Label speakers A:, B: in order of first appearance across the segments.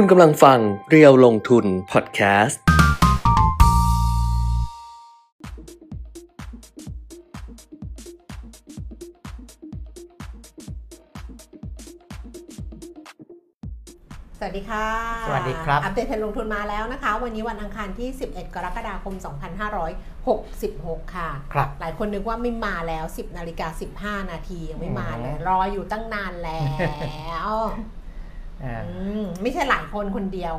A: คุณกำลังฟังเรียวลงทุนพอดแคสต์
B: สวัสดีค่ะ
C: สวัสดีครับ
B: อัปเดตเทรนด์ลงทุนมาแล้วนะคะ วันนี้วันอังคารที่ 11 กรกฎาคม 2566 ค่ะ
C: ครับ
B: หลายคนนึกว่าไม่มาแล้ว 10นาฬิกา15 นาทียังไม่มาเลย
C: อืม
B: รออยู่ตั้งนานแล้ว
C: อ่า
B: อืมไม่ใช่หลายคนคนเดียว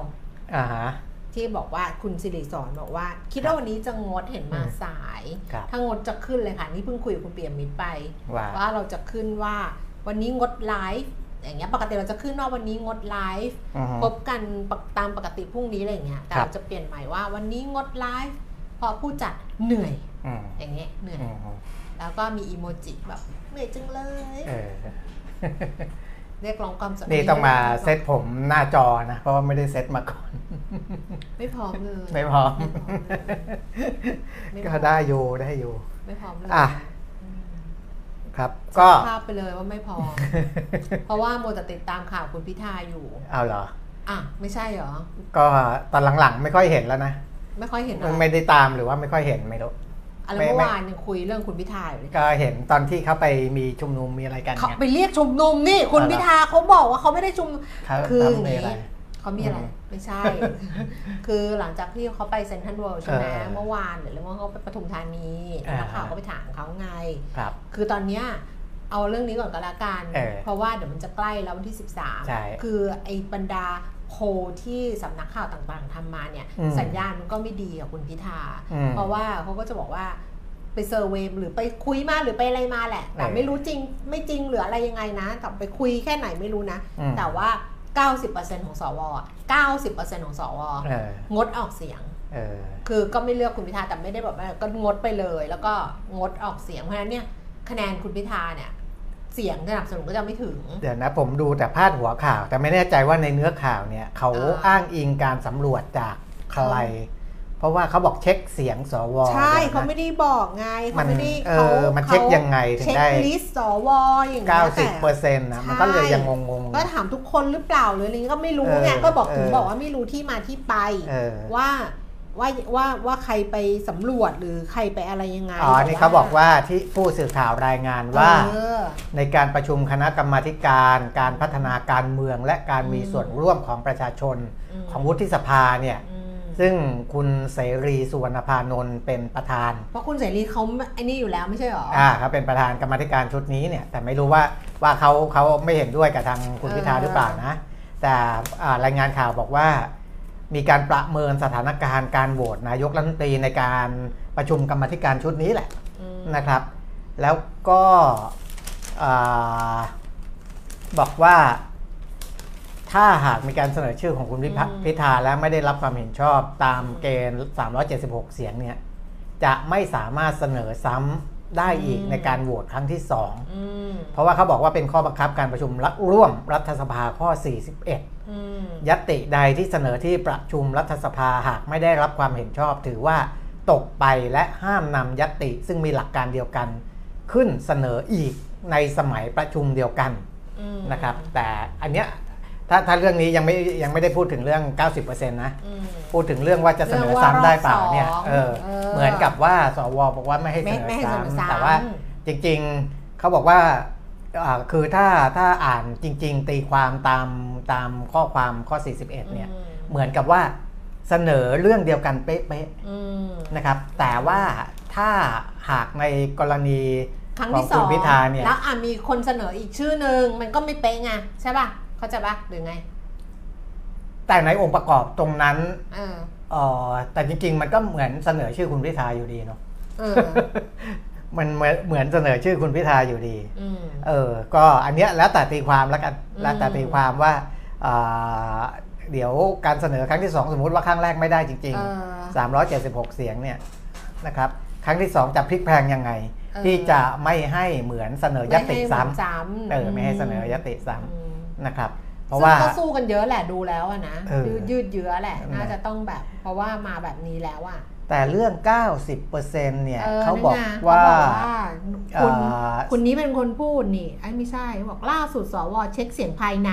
C: อ่าฮะ
B: ที่บอกว่าคุณสิริสอนบอกว่า คิดว่าวันนี้จะงดเห็นมา
C: อืม
B: สาย
C: ครับ
B: ถ้างดจะขึ้นเลยค่ะ นี่เพิ่งคุยกับคุณเปียมิตรไป
C: ว่า
B: ว่าเราจะขึ้นว่าวันนี้งดไลฟ์อย่างเงี้ยปกติเราจะขึ้นว่าวันนี้งดไลฟ์
C: อือฮึ
B: พบกันปกตามปกติพรุ่งนี้อะไรอย่างเงี้ยแต่
C: ครับ
B: เราจะเปลี่ยนใหม่ว่าวันนี้งดไลฟ์เพราะผู้จัดเหนื่อย
C: อืม
B: อย่างเงี้ยเหนื่อย
C: อืม
B: แล้วก็มีอีโมจิแบบเหนื่อยจังเลย
C: เออ
B: เรียกร้องความสน
C: นี่ต้องมาเซตผมหน้าจอนะ เพราะว่าไม่ได้เซตมาก่อน
B: ไม่พร้อมเลย
C: ไม่พร้อม
B: ไม่พ
C: ก็
B: ร้อม
C: ได้อยู่ได้อยู่
B: ไม่พร้อมเลย
C: อะ
B: อืม
C: ครับ ก็
B: ภาพไปเลยว่าไม่พร้อม เพราะว่าโมวแต่ติดตามข่าวคุณพิธาอยู่
C: เอาเหรอ
B: อะไม่ใช่เหรอ
C: ก็ตอนหลังๆ ไม่ค่อยเห็นแล้วนะ
B: ไม่ค่อยเห็นอะ
C: มัน
B: ไร
C: ไม่ได้ตามหรือว่าไม่ค่อยเห็นไม่รู้
B: อะไร
C: ไม่
B: เมื่อ
C: ไม่
B: วานยังคุยเรื่องคุณพิธาอยู่เลย
C: ก็เห็นตอนที่เขาไปมีชุมนุมมีอะไรกัน
B: เขา
C: เนี่ย
B: ไปเรียกชุมนุมนี่คุณ
C: อะไร
B: พิธาเขาบอกว่าเขาไม่ได้ชุมนุม
C: เขา
B: คือ
C: เขา
B: อย่าง
C: มี
B: นี้
C: อะไร
B: เขามีอะไร
C: อืม
B: ไม่ใช่ คือหลังจากที่เขาไปเซนทรัลเวิลด์ใช่ไหม
C: เออ
B: เมื่อวานหรือว่าเขาไปปทุมธานีแล้วนักข่าวก็ไปถามเขาไง
C: ครับ
B: คือตอนเนี้ยเอาเรื่องนี้ก่อนก็แล้วกัน
C: เออ
B: เพราะว่าเดี๋ยวมันจะใกล้แล้ววันที่
C: ใช่
B: 13 คือไอ้บรรดา โพลที่สำนักข่าวต่างๆทำมาเนี่ย
C: อืม
B: สัญญาณมันก็ไม่ดีกับคุณพิธา
C: อืม
B: เพราะว่าเขาก็จะบอกว่าไปเซอร์เวย์หรือไปคุยมาหรือไปอะไรมาแหละ แต่
C: เออ
B: ไม่รู้จริงไม่จริงหรืออะไรยังไงนะแต่ไปคุยแค่ไหนไม่รู้นะ
C: อืม
B: แต่ว่า 90%ของสวอะ90%ของสว
C: เออง
B: ดออกเสียง
C: เออ
B: คือก็ไม่เลือกคุณพิธาแต่ไม่ได้แบบว่าก็งดไปเลย แล้วก็งดออกเสียงเพราะฉะนั้นเนี่ยคะแนนคุณพิธาเนี่ย เสียงสนับสนุนก็จะไม่ถึง
C: เดี๋ยวนะผมดูแต่พาดหัวข่าว แต่ไม่แน่ใจว่าในเนื้อข่าวเนี่ยเขา
B: อ่า
C: อ้างอิงการสำรวจจากใคร เพราะว่าเขาบอกเช่คเสียงสว
B: ใช่
C: ดี๋ยวนะ
B: เขาไม่ได้บอกไง
C: มั
B: เขา
C: น
B: ไม่ได้
C: เอ
B: เขา
C: อมันเช็คยังไงถึง
B: เช็ค
C: ได้
B: ลิสต์สวอย่างเงี้ย
C: เก้าสิบ
B: แต่
C: เปอร์เซ็นต์นะมันก็เลยยังงงๆ
B: ก็ถามทุกคนหรือเปล่าหรืออะไรเงี้ยก็ไม่รู้ไง
C: เออ
B: ก็บอกถึง
C: เออ
B: บอกว่าไม่รู้ที่มาที่ไป
C: เออ
B: ว่า ว่าว่าว่าใครไปสำรวจหรือใครไปอะไรยังไง
C: อ๋อนี่เขาบอกว่าที่ผู้สื่อข่าวรายงานว่า
B: เออ
C: ในการประชุมคณะกรรมาธิการ การพัฒนาการเมืองและการมี
B: อืม
C: ส่วนร่วมของประชาชน
B: อืม
C: ของวุฒิสภาเนี่ย
B: อืม
C: ซึ่งคุณเสรีสุวรรณพานนท์เป็นประธาน
B: เพราะคุณเสรีเขาไอ้นี่อยู่แล้วไม่ใช่หรอ
C: อ่าเขาเป็นประธานกรรมาธิการชุดนี้เนี่ยแต่ไม่รู้ว่าว่าเขาเขาไม่เห็นด้วยกับทางคุณ
B: เออ
C: พิธาหรือเปล่านะ แต่อ่ารายงานข่าวบอกว่า มีการประเมินสถานการณ์การโหวตนายกรัฐมนตรีในการประชุมกรรมาธิการชุดนี้แหละ
B: อืม
C: นะครับ แล้วก็อ่าบอกว่าถ้าหากมีการเสนอชื่อของคุณพิพะพิธาและไม่ได้รับความเห็นชอบตามเกณฑ์ 376 เสียงเนี่ย จะไม่สามารถเสนอซ้ำ ได้อีกในการโหวตครั้งที่2
B: อืม
C: เพราะว่าเขาบอกว่าเป็นข้อบังคับการประชุมรัฐร่วมรัฐสภาข้อ 41
B: อืม
C: ยตติใดที่เสนอที่ประชุมรัฐสภาหากไม่ได้รับความเห็นชอบ ถือว่าตกไปและห้ามนำยตติซึ่งมีหลักการเดียวกัน ขึ้นเสนออีกในสมัยประชุมเดียวกัน
B: อืม
C: นะครับ แต่อันเนี้ย ถ้าถ้าเรื่องนี้ยังไม่ยังไม่ได้พูดถึงเรื่อง 90%นะ
B: อืม
C: พูดถึงเรื่องว่าจะเสนอซ้ำได้เปล่าเนี่ยเออ
B: เออ
C: เหมือนกับว่าสวบอกว่าไม่ให้เส
B: ไม่
C: นอ
B: ไม่ให้เสนอ
C: ซ้ำ
B: ซ้ำ
C: แต่ว่าจริงๆเขาบอกว่าอ่าคือถ้าถ้าอ่านจริง ๆ ตีความตามตามข้อความข้อ 41 เนี่ย
B: อืม
C: เหมือนกับว่าเสนอเรื่องเดียวกันเป๊ะ
B: อืม
C: ๆนะครับ แต่ว่าถ้าหากในกรณี
B: ครั้ง
C: ของ
B: ที่ส
C: คุ
B: อ
C: ณ
B: ง
C: พิธาเนี่ย
B: แล้วอะมีคนเสนออีกชื่อหนึ่งมันก็ไม่เป๊ะไงใช่ป่ะ เข้าใจป่ะหรือไง
C: แต่ในองค์ประกอบตรงนั้น
B: เออ
C: เออแต่จริง ๆ มันก็เหมือนเสนอชื่อคุณพิธาอยู่ดีเนาะ
B: เออ
C: มันเหมือนเหมือนเสนอชื่อคุณพิธาอยู่ดี
B: อืม
C: เออ ก็อันเนี้ยแล้วแต่ตีความแล้วกัน
B: อืม
C: แล้วแต่ตีความว่าอ่าเดี๋ยวการเสนอครั้งที่ 2 สมมุติว่าครั้งแรกไม่ได้จริง
B: เออ
C: ๆ376 เสียงเนี่ยนะครับ ครั้งที่ 2 จะพลิกแพลงยังไง
B: เออ
C: ที่จะไม่ให้เหมือนเสนอยติ
B: ไม่ให้
C: ซ้ำ
B: ซ้ำ
C: เออไม่ให้เสนอยติซ้
B: อืมำ
C: นะครับ เพราะ
B: ซึ่ง
C: ว่า
B: ก็สู้กันเยอะแหละดูแล้วอะนะ
C: เออ
B: ยืดยืดเยื้อแหละ
C: นั่นแหละ
B: น่าจะต้องแบบ เพราะว่ามาแบบนี้แล้วอะ
C: แต่เรื่อง 90%เนี่ย
B: เออ
C: เขาบอก
B: นั่นไง
C: ว่า
B: เขาบอกว่าคุณ
C: เอ่อ
B: คุณนี้เป็นคนพูดนี่ไอ้ไม่ใช่บอกล่าสุดสวเช็คเสียงภายใน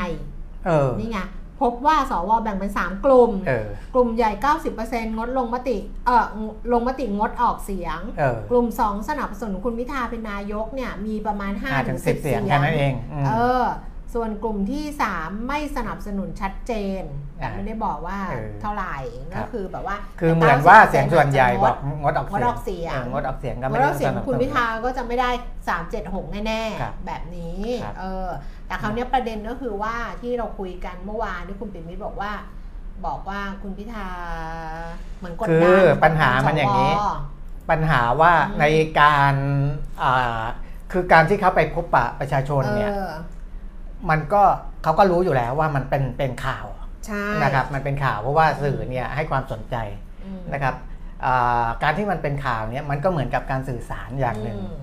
C: เออ
B: นี่ไงพบว่าสวแบ่งเป็น 3 กลุ่ม
C: เออ
B: กลุ่มใหญ่ 90%งดลงมติเออลงมติงดออกเสียง
C: เออก
B: ลุ่ม 2 สนับสนุนคุณพิธาเป็นนายกเนี่ยมีประมาณ
C: ห้าถึง
B: 5-10
C: สิบเสียงแค่นั้นเองอืม
B: เออ ส่วนกลุ่มที่ 3 ไม่สนับสนุนชัดเจนแต่
C: อ่า
B: ไม่ได้บอกว่า
C: เออ
B: เท่าไหร่
C: ครั
B: ก็
C: บ
B: คือแบบว่า
C: คือเหมือนว่า
B: 90%
C: เสียงส่วนใหญ่บอก
B: จะงด
C: งดออก
B: งดออกเสียง
C: งดออกเสียงก็
B: ง
C: ไม่
B: ด
C: ได้
B: ออกเสียง
C: สนับสนุน
B: คุณพิธาก็จะไม่ได้ 3 7 6 แน่
C: ครับ
B: ๆแบบนี้
C: ครับ
B: เออแต่คราวเนี้ยประเด็นก็คือว่าที่เราคุยกันเมื่อวานที่คุณปิ่นมิตรบอกว่า บอกว่าคุณพิธาเหมือนกด
C: คื
B: ดั
C: อนปัญหามันอย่างนี้
B: สว
C: ปัญหาว่า
B: อืม
C: ในการอ่าคือการที่เขาไปพบปะประชาชนเนี่ย
B: เออ
C: มันก็เขาก็รู้อยู่แล้วว่ามันเป็นเป็นข่าว
B: ใช่
C: นะครับมันเป็นข่าวเพราะว่าสื่อเนี่ยให้ความสนใจ
B: อืม
C: นะครับอ่าการที่มันเป็นข่าวเนี่ยมันก็เหมือนกับการสื่อสารอย่างหนึ่ง
B: อืม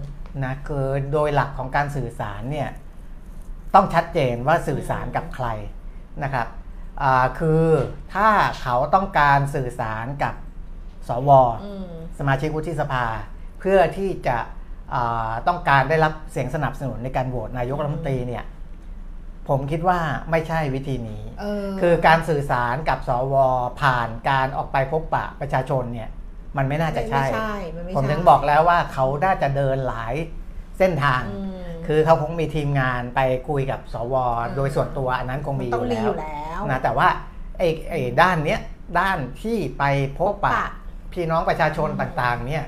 C: นะคือโดยหลักของการสื่อสารเนี่ยต้องชัดเจนว่าสื่อสารกับใครนะครับอ่าคือถ้าเขาต้องการสื่อสารกับสว
B: อืม
C: สมาชิกวุฒิสภา เพื่อที่จะอ่าต้องการได้รับเสียงสนับสนุนในการโหวตนายกรัฐมนตรีเนี่ย ผมคิดว่าไม่ใช่วิธีนี้
B: เออ
C: คือการสื่อสารกับสวผ่านการออกไปพบปะประชาชนเนี่ยมันไม่น่าจะใช่
B: ไม่ใช่มันไม่
C: ผม
B: ใช่
C: ถึงบอกแล้วว่าเขาน่าจะเดินหลายเส้นทาง
B: อืม
C: คือเขาคงมีทีมงานไปคุยกับสว
B: อืม
C: โดยส่วนตัวอันนั้นคงมีอ
B: ต้อง
C: ยู่
B: มี
C: แล้
B: อ
C: ว
B: ยู่แล้ว
C: นะแต่ว่าไอ้ไอ้ด้านเนี้ยด้านที่ไปพบปะ
B: พบปะ
C: พี่น้องประชาชน
B: อืม
C: ต่างๆเนี่ย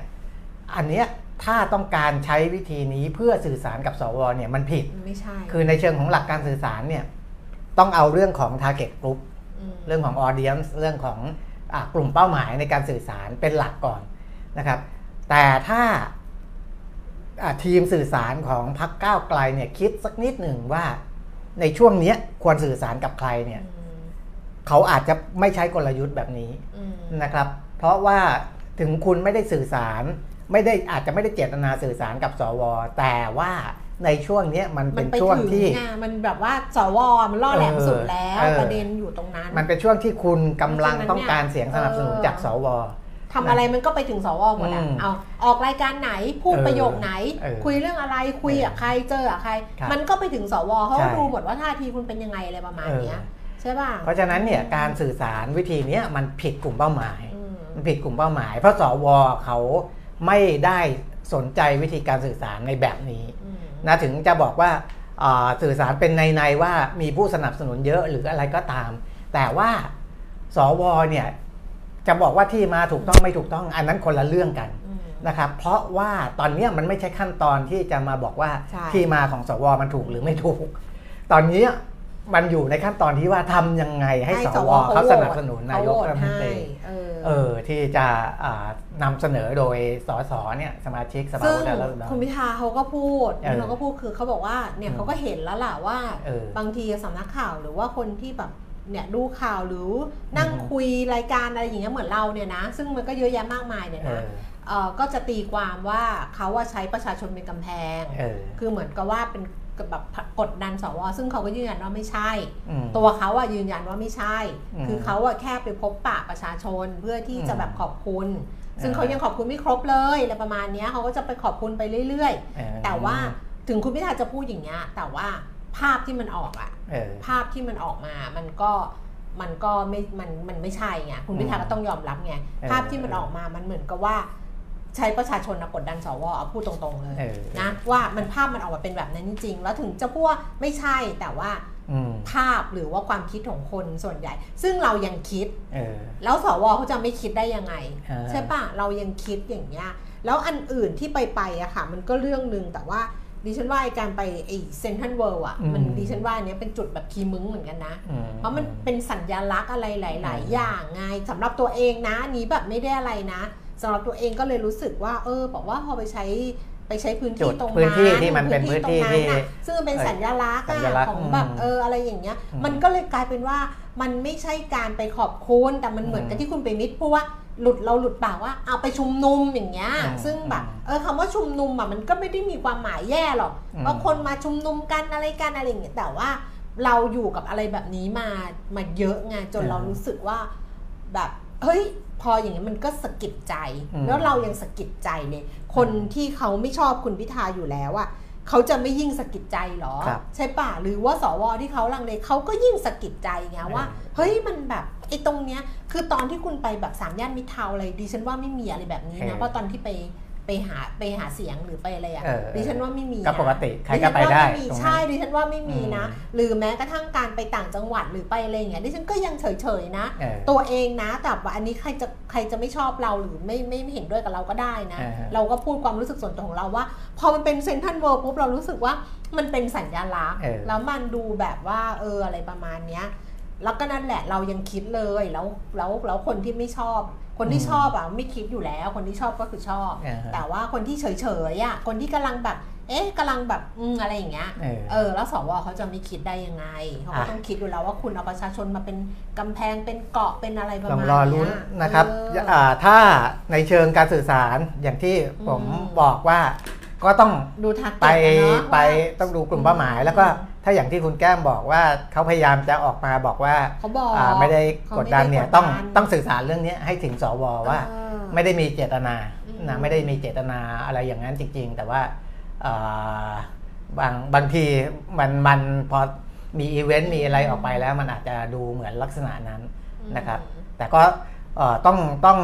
C: อันเนี้ย ถ้าต้องการใช้วิธีนี้เพื่อสื่อสารกับสวเนี่ยมันผิด
B: มันไม่ใช่
C: คือในเชิงของหลักการสื่อสารเนี่ยต้องเอาเรื่องของ target group
B: ม
C: เรื่องของ audience เรื่องของอกลุ่มเป้าหมายในการสื่อสารเป็นหลักก่อนนะครับ แต่ถ้าอ่าทีมสื่อสารของพรรคก้าวไกลเนี่ยคิดสักนิดหนึ่งว่าในช่วงเนี้ยควรสื่อสารกับใครเนี่ย
B: อืม
C: เขาอาจจะไม่ใช้กลยุทธ์แบบนี้
B: อืม
C: นะครับ เพราะว่าถึงคุณไม่ได้สื่อสาร ไม่ได้อาจจะไม่ได้เจตนาสื่อสารกับสว แต่ว่าในช่วงเนี้ยมัน
B: มั
C: เป็นน
B: ไป
C: ช่วง
B: ถึง
C: ที่
B: ไงมันแบบว่าสวมันล่อแหลมสุดแล้ว
C: เออ
B: ประเด็นอยู่ตรงนั้น
C: มันเป็นช่วงที่คุณกำลัง
B: เพราะฉะนั้น
C: ต้องการเสียงสนับสนุน
B: เออ
C: จากสว
B: ทำอะไรมันก็ไปถึงสวหมดอะ
C: อืม
B: เอาออกรายการไหนพูด
C: เออ
B: ประโยคไหน
C: เออ
B: คุยเรื่องอะไรคุยกับใครเจอกับใคร
C: ครับ
B: มันก็ไปถึงสวเขา
C: ใช่
B: ดูหมดว่าท่าทีคุณเป็นยังไงอะไรประมาณเนี้ยใช่ป่ะ
C: เพราะฉะนั้นเนี่ยการสื่อสารวิธีเนี้ยมันผิดกลุ่มเป้าหมาย
B: อืม
C: มันผิดกลุ่มเป้าหมาย เพราะสวเขา ไม่ได้สนใจวิธีการสื่อสารในแบบนี้
B: อืม
C: นะถึงจะบอกว่าอ่าสื่อสารเป็นในในๆว่ามีผู้สนับสนุนเยอะหรืออะไรก็ตาม แต่ว่าสวเนี่ยจะบอกว่าที่มาถูกต้องไม่ถูกต้องอันนั้นคนละเรื่องกัน
B: อืม
C: นะครับเพราะว่าตอนเนี้ยมันไม่ใช่ขั้นตอนที่จะมาบอกว่า
B: ใช่
C: ที่มาของสวมันถูกหรือไม่ถูก ตอนนี้ มันอยู่ในขั้นตอนที่ว่าทำยังไงให้สวเขาสนับสนุนนายกรัฐมนตรี
B: เออ
C: เออที่จะอ่านำเสนอโดยสสเนี่ยสมาชิกสภา
B: ซึ่ง
C: ผู้แทนราษฎร
B: คุณพิธาเขาก็พูด
C: เออ
B: เขาก็พูดคือเขาบอกว่าเนี่ย
C: อืม
B: เขาก็เห็นแล้วล่ะว่า
C: เออ
B: บางทีสำนักข่าวหรือว่าคนที่แบบเนี่ยดูข่าวหรือนั่ง
C: อืม
B: คุยรายการอะไรอย่างเงี้ยเหมือนเราเนี่ยนะ ซึ่งมันก็เยอะแยะมากมายเนี่ย
C: เอ
B: นะ
C: อ
B: เอ่อก็จะตีความว่าเขาว่าใช้ประชาชนเป็นกำแพง
C: เออ
B: คือเหมือนกับว่าเป็น แบบกดดันสวซึ่งเขาก็ยืนยันว่าไม่ใช่
C: อืม
B: ตัวเขาอะยืนยันว่าไม่ใช่
C: อืม
B: คือเขาอะแค่ไปพบปะประชาชนเพื่อที่จะ
C: อืม
B: แบบขอบคุณ ซึ่ง
C: อ่า
B: เขายังขอบคุณไม่ครบเลยอะไรประมาณเนี้ยเขาก็จะไปขอบคุณไปเรื่อย
C: เออ
B: ๆแต่ว่าถึงคุณพิธาจะพูดอย่างเงี้ยแต่ว่าภาพที่มันออกอะ
C: เออ
B: ภาพที่มันออกมามันก็มันก็ไม่มันมันไม่ใช่ไงคุณพิธาก็ต้องยอมรับไง
C: เออ
B: ภาพที่มันออกมามันเหมือนกับว่า ใช้ประชาชนนะกดดันสวเอาพูดตรงๆเลย
C: เออ
B: นะว่ามันภาพมันออกมาเป็นแบบนั้นจริงๆแล้วถึงจะพูดว่าไม่ใช่แต่ว่า
C: อืม
B: ภาพหรือว่าความคิดของคนส่วนใหญ่ ซึ่งเรายังคิด
C: เออ
B: แล้วสวเขาจะไม่คิดได้ยังไง
C: อ่า
B: ใช่ปะเรายังคิดอย่างเงี้ยแล้วอันอื่นที่ไปไปอะค่ะ มันก็เรื่องหนึ่งแต่ว่าดิฉันว่าไอ้การไปไอ้เซนทรัลเวิลด์อะมันดิฉันว่าอันเนี้ยเป็นจุดแบบคีย์มึงเหมือนกันนะ
C: อื
B: เพราะมันเป็นสัญญลักษณ์อะไรหลาย
C: อืม
B: ๆอย่างไงสำหรับตัวเองนะอันนี้แบบไม่ได้อะไรนะ สำหรับตัวเองก็เลยรู้สึกว่า เออ บอกว่าพอไปใช้ไปใช้พื้น
C: จุ
B: ที่
C: ด
B: ตรงนั้น
C: พื้นที่ที่มันเป็นพื้นที่
B: ตรง
C: ที่
B: น่ะซึ่งมันเป็นสัญลักษณ์
C: สั
B: อะ
C: ญลักษณ์
B: ของแบบ
C: อืม
B: เอออะไรอย่างเงี้ย
C: อืม
B: มันก็เลยกลายเป็นว่ามันไม่ใช่การไปขอบคุณแต่มันเหมือนกับ
C: อืม
B: ที่คุณไปมิตรพูดว่าหลุดเราหลุดปากว่าเอาไปชุมนุมอย่างเงี้ย
C: อืม
B: ซึ่งแบบ
C: อืม
B: เออคำว่าชุมนุมอะมันก็ไม่ได้มีความหมายแย่หรอก
C: อืม
B: ว่าคนมาชุมนุมกันอะไรกันอะไรอย่างเงี้ยแต่ว่าเราอยู่กับอะไรแบบนี้มามาเยอะไงจนเรารู้สึกว่าแบบเฮ้ย พออย่างนี้มันก็สะกิดใจ
C: อืม
B: แล้วเรายังสะกิดใจเลยคนที่เขาไม่ชอบคุณพิธาอยู่แล้วอะเขาจะไม่ยิ่งสะกิดใจเหรอ
C: ครับ
B: ใช่ป่ะหรือว่าสวที่เขาลังเลเขาก็ยิ่งสะกิดใจไงว่า
C: เออ
B: เฮ้ยมันแบบไอ้ตรงเนี้ยคือตอนที่คุณไปแบบสามย่านมิตรทาวน์อะไรดิฉันว่าไม่มีอะไรแบบนี้
C: เอ
B: นะ
C: อ
B: เพราะตอนที่ไป ไปหาไปหาเสียงหรือไปอะไรอะ
C: เออ
B: ดิฉันว่าไม่มี
C: ก็
B: นะ
C: ปกติใครก็ไปได้
B: ดิฉันว่าม่มี
C: ตรงนั้น
B: ใช่ดิฉันว่าไม่มีนะ
C: อืม
B: หรือแม้กระทั่งการไปต่างจังหวัดหรือไปอะไรอย่างเงี้ยดิฉันก็ยังเฉยๆนะ
C: เออ
B: ตัวเองนะแต่ว่าอันนี้ใครจะใครจะไม่ชอบเราหรือไม่ไม่ไม่เห็นด้วยกับเราก็ได้นะ
C: อ่าฮะ
B: เราก็พูดความรู้สึกส่วนตัวของเราว่า พอมันเป็นเซนทรัลเวิลด์ปุ๊บเรารู้สึกว่ามันเป็นสัญลักษณ์
C: เออ
B: แล้วมันดูแบบว่าเอออะไรประมาณเนี้ยแล้วก็นั่นแหละเรายังคิดเลยแล้วแล้วแล้วคนที่ไม่ชอบ คนที่
C: อืม
B: ชอบอะไม่คิดอยู่แล้ว คนที่ชอบก็คือชอบ
C: อ่าฮะ
B: แต่ว่าคนที่เฉยๆอะคนที่กำลังแบบ เอ๊ะกำลังแบบอืมอะไรอย่างเงี้ย
C: เออ
B: เออแล้วสวเขาจะไม่คิดได้ยังไงเขาก็
C: อะ
B: ต้องคิดอยู่แล้วว่าคุณเอาประชาชนมาเป็นกำแพงเป็นเกาะเป็นอะไรประ
C: ลอง
B: มาณ
C: รอ
B: เนี้
C: ลุ้น
B: ย
C: นะครับ
B: เออ
C: อ่าถ้าในเชิงการสื่อสารอย่างที่ผม
B: อืม
C: บอกว่าก็ต้อง
B: ดูทัก
C: ไป
B: เนาะ
C: ไป
B: ว่า
C: ต้องดูกลุ่มเป้าหมายแล้วก็ ถ้าอย่างที่คุณแก้มบอกว่าเขาพยายามจะออกมาบอกว่า
B: เขาบอก
C: อ่าไม่ได้
B: เขา
C: กดดันเนี่ย
B: ไม่ได้
C: ต้อง
B: กดดัน
C: ต้องสื่อสารเรื่องนี้ให้ถึงสวว่า
B: เออ
C: ไม่ได้มีเจตนา
B: อืม
C: นะไม่ได้มีเจตนาอะไรอย่างนั้นจริง ๆ แต่ว่าอ่าบางบางทีมันมันพอมีอีเวนต์มีอะไรออกไปแล้วมันอาจจะดูเหมือนลักษณะนั้นนะครับ แต่ก็เอ่อต้องต้อง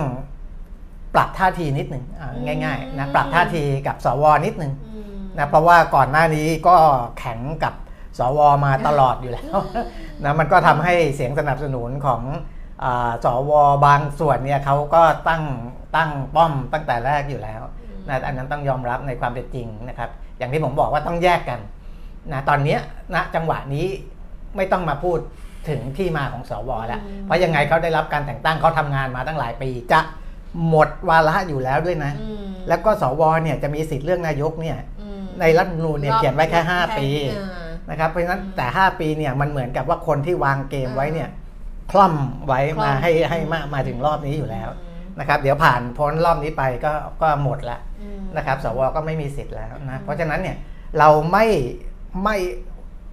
C: ปรับท่าทีนิดหนึ่งอ่า
B: อืม
C: ง่ายๆนะปรับท่าทีกับสวนิดหนึ่ง
B: อืม
C: นะเพราะว่าก่อนหน้านี้ก็แข็งกับ สวมาตลอดอยู่แล้วนะมันก็ทำให้เสียงสนับสนุนของอาสวบางส่วนเนี่ยเขาก็ตั้งตั้งป้อมตั้งแต่แรกอยู่แล้วนะอันนั้นต้องยอมรับในความเป็นจริงนะครับ อย่างที่ผมบอกว่าต้องแยกกันนะตอนเนี้ยณจังหวะนี้ไม่ต้องมาพูดถึงที่มาของสวแล้ว
B: อืม
C: เพราะยังไงเขาได้รับการแต่งตั้งเขาทำงานมาตั้งหลายปี จะหมดวาระอยู่แล้วด้วยนะ
B: อืม
C: แล้วก็สวเนี่ยจะมีสิทธิ์เรื่องนายกเนี่ย
B: อืม
C: ในรัฐธรรมนูญเนี่ยเขียนไว้แค่ 5 ปี
B: เออ
C: นะครับเพราะฉะนั้น
B: อืม
C: แต่ 5 ปีเนี่ยมันเหมือนกับว่าคนที่วางเกมไว้เนี่ยคล่อมไว้
B: คล่อม
C: มาให้ให้
B: อืม
C: มามาถึงรอบนี้อยู่แล้ว
B: อืม
C: นะครับ เดี๋ยวผ่านพ้นรอบนี้ไปก็ก็หมดละ
B: อืม
C: นะครับ สวก็ไม่มีสิทธิ์แล้ว
B: อื
C: นะ
B: ม
C: เพราะฉะนั้นเนี่ยเราไม่ไม่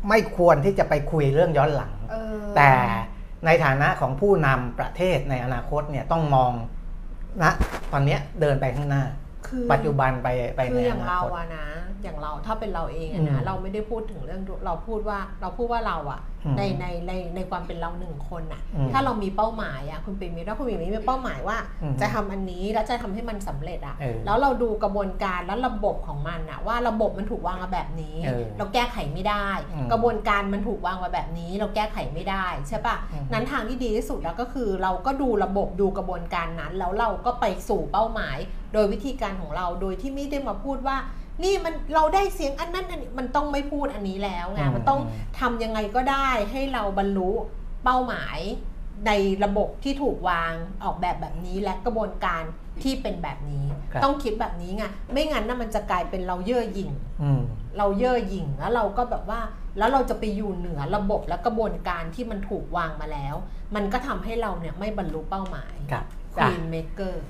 C: ไม่ควรที่จะไปคุยเรื่องย้อนหลัง
B: เออ
C: แต่ในฐานะของผู้นำประเทศในอนาคตเนี่ยต้องมองนะตอนเนี้ยเดินไปข้างหน้า
B: คือ
C: ปัจจุบันไปไป
B: คือ
C: ใน
B: อ
C: อย่างนา
B: เรา
C: คต
B: อะนะ อย่างเราถ้าเป็นเราเองอะ
C: อื
B: นะ
C: ม
B: เราไม่ได้พูดถึงเรื่องเราพูดว่าเราพูดว่าเราอะ
C: อืม
B: ในในในในความเป็นเราหนึ่งคนอะ
C: อืม
B: ถ้าเรามีเป้าหมายอะคุณปิ่มมีถ้าคุณปิ่มมีเป้าหมายว่า
C: อืม
B: จะทำอันนี้แล้วจะทำให้มันสำเร็จอะ
C: เออ
B: แล้วเราดูกระบวนการและระบบของมันอะว่าระบบมันถูกวางมาแบบนี้
C: เออ
B: เราแก้ไขไม่ได้
C: อืม
B: กระบวนการมันถูกวางมาแบบนี้ เราแก้ไขไม่ได้ใช่ปะ
C: อืม
B: นั้นทางที่ดีที่สุดแล้วก็คือเราก็ดูระบบดูกระบวนการนั้น แล้วเราก็ไปสู่เป้าหมาย โดยวิธีการของเราโดยที่ไม่ได้มาพูดว่า นี่มันเราได้เสียงอันนั้นอันนี้มันต้องไม่พูดอันนี้แล้วไง
C: อืม
B: มันต้องทำยังไงก็ได้ให้เราบรรลุเป้าหมายในระบบที่ถูกวางออกแบบแบบนี้และกระบวนการที่เป็นแบบนี้
C: ครับ
B: ต้องคิดแบบนี้ไงไม่งั้นน่ะมันจะกลายเป็นเราเย่อหยิ่ง
C: อืม
B: เราเย่อหยิ่งแล้วเราก็แบบว่า แล้วเราจะไปอยู่เหนือระบบและกระบวนการที่มันถูกวางมาแล้ว มันก็ทำให้เราเนี่ยไม่บรรลุเป้าหมาย
C: ครับ
B: ค
C: อะ
B: วีนเมเกอร์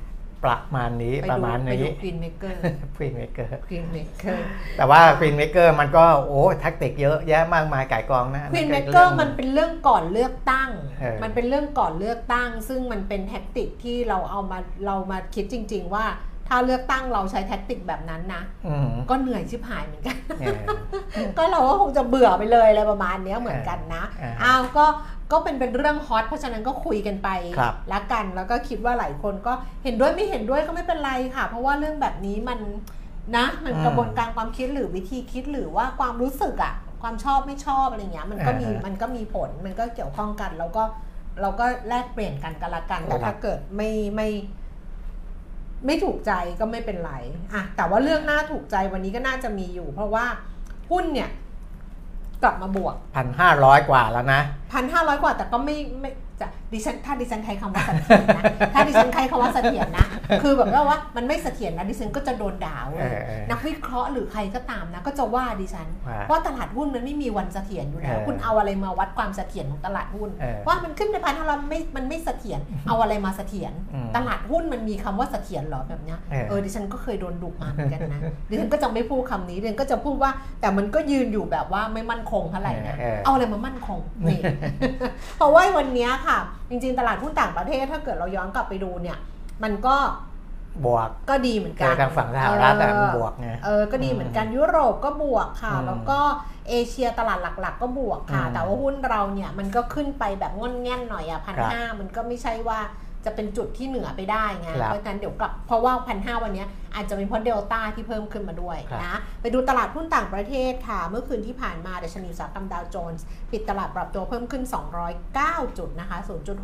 C: ประมาณนี้
B: ไป
C: ประ
B: ดู
C: มาณ
B: ไป
C: นี้
B: ดูควีนเมเกอร์
C: ควีนเมเกอร์
B: ควีนเมเกอร์
C: แต่ว่าควีนเมเกอร์มันก็โอ้แท็กติกเยอะแยะมากมายไก่ายกองนะ
B: ควีนเม
C: นั่น
B: เกอร์
C: ง
B: มันเป็นเรื่องก่อนเลือกตั้ง
C: เออ
B: มันเป็นเรื่องก่อนเลือกตั้ง ซึ่งมันเป็นแท็กติกที่เราเอามาเรามาคิดจริง ๆ ว่าถ้าเลือกตั้งเราใช้แท็กติกแบบนั้นนะ
C: อืม
B: ก็เหนื่อยชิบหายเหมือนกัน
C: เออ
B: ก็เราก็คงจะเบื่อไปเลยอะไรประมาณเนี้ยเหมือนกันนะ
C: อ่า
B: อ้าวก็ ก็เป็นเป็นเรื่องฮอตเพราะฉะนั้นก็คุยกันไป
C: ครับ
B: ละกันแล้วก็คิดว่าหลายคนก็เห็นด้วยไม่เห็นด้วยก็ไม่เป็นไรค่ะ เพราะว่าเรื่องแบบนี้มันนะมันกระบวนการความคิดหรือวิธีคิดหรือว่าความรู้สึกอะความชอบไม่ชอบอะไรเงี้ยมันก็มีมันก็มีผลมันก็เกี่ยวข้องกัน แล้วก็เราก็แลกเปลี่ยนกันกันละกันแต่ถ้าเกิดไม่ไม่ไม่ถูกใจก็ไม่เป็นไรอะแต่ว่าเรื่องน่าถูกใจวันนี้ก็น่าจะมีอยู่ เพราะว่าหุ้นเนี่ย กลับมาบวก
C: พันห้าร้อยกว่าแล้วนะ
B: พันห้าร้อยกว่าแต่ก็ไม่ไม่จะดิฉันถ้าดิฉันใช้คำว่าเสถียรนะถ้าดิฉันใช้คำว่าเสถียรนะ คือแบบว่าว่ามันไม่เสถียรนะดิฉันก็จะโดนด่าเว้ย
C: เออเออ
B: นักวิเคราะห์หรือใครก็ตามนะ ก็จะว่าดิฉัน
C: ว่า
B: เพราะตลาดหุ้นมันไม่มีวันเสถียรอยู่แล้ว
C: เออ
B: คุณเอาอะไรมาวัดความเสถียรของตลาดหุ้น
C: เออ
B: ว่ามันขึ้นไปพันห้าร้อยไม่มันไม่เสถียรเอาอะไรมาเสถียร
C: อืม
B: ตลาดหุ้นมันมีคำว่าเสถียรเหรอแบบเนี้ย
C: เออ
B: เออดิฉันก็เคยโดนดุมาเหมือนกันนะดิฉันก็จะไม่พูดคำนี้ดิฉันก็จะพูดว่า แต่มันก็ยืนอยู่แบบว่าไม่มั่นคงเท่าไหร่นะ
C: เออ
B: เอาอะไรมามั่นคงนี่เพราะว่าวันเนี้ยค่ะจริงๆ ตลาดหุ้นต่างประเทศถ้าเกิดเราย้อนกลับไปดูเนี่ยมันก็
C: บวก
B: ก็ดีเหมือน
C: เจ
B: กัน
C: อทางฝั่งสหรัฐแต่
B: เออ
C: บวกไง
B: เออก็ดีเหมือนกันยุโรปก็บวกค่ะ
C: อืม
B: แล้วก็เอเชียตลาดหลัก ๆ ก็บวกค่ะ
C: อืม
B: แต่ว่าหุ้นเราเนี่ยมันก็ขึ้นไปแบบง่อนแง่นหน่อยอะพัน
C: ครับ
B: ห้ามันก็ไม่ใช่ว่าจะเป็นจุดที่เหนือไปได้ไง
C: ครับ
B: เพราะฉะนั้นเดี๋ยวกลับเพราะว่าพันห้าวันเนี้ยอาจจะเป็นเพราะเดลต้าที่เพิ่มขึ้นมาด้วย
C: ครับ
B: นะไปดูตลาดหุ้นต่างประเทศค่ะ เมื่อคืนที่ผ่านมาดัชนีอุตสาหกรรมดาวโจนส์ปิดตลาดปรับตัวเพิ่มขึ้น 209 จุดนะคะ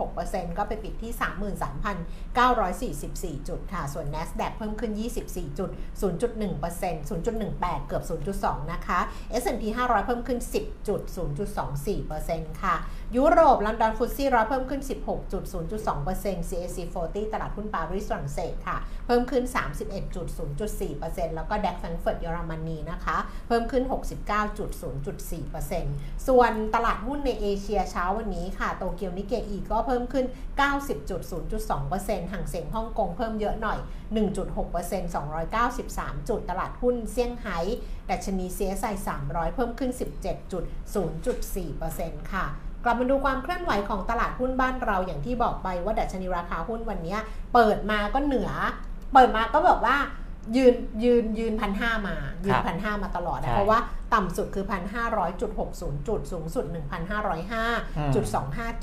B: 0.6%ก็ไปปิดที่ 33,944 จุดค่ะ ส่วน NASDAQ เพิ่มขึ้น 24 จุด 0.1% 0.18 เกือบ 0.2 นะคะ S&P 500 เพิ่มขึ้น 10 จุด 0.24%ค่ะ ยุโรปลอนดอนฟุตซี่ร้อยเพิ่มขึ้น 16จุด0.2% CAC 40 ตลาดหุ้นปารีสฝรั่งเศสค่ะเพิ่มขึ้น 31.0.4%แล้วก็แดกแฟรงก์เฟิร์ตเยอรมนีนะคะ เพิ่มขึ้น 69.0.4%ส่วนตลาดหุ้นในเอเชียเช้าวันนี้ค่ะ โตเกียวนิเกอีก็เพิ่มขึ้น 90.0.2%ห่างเสียงฮ่องกงเพิ่มเยอะหน่อย 1.6% 293 จุด ตลาดหุ้นเซี่ยงไฮ้ดัชนี CSI 300 เพิ่มขึ้น 17.0.4%ค่ะกลับมาดูความเคลื่อนไหวของตลาดหุ้นบ้านเราอย่างที่บอกไปว่าดัชนีราคาหุ้นวันนี้เปิดมาก็เหนือ เปิดมาก็แบบว่ายืนยืนยืนพันห้ามายื
C: คนรับ
B: พันห้ามาตลอด
C: ใช่
B: นะเพราะว่า ต่ำสุดคือพันห้าร้อยจุด สูงสุดหนึ่งพันห้าร้อยห้า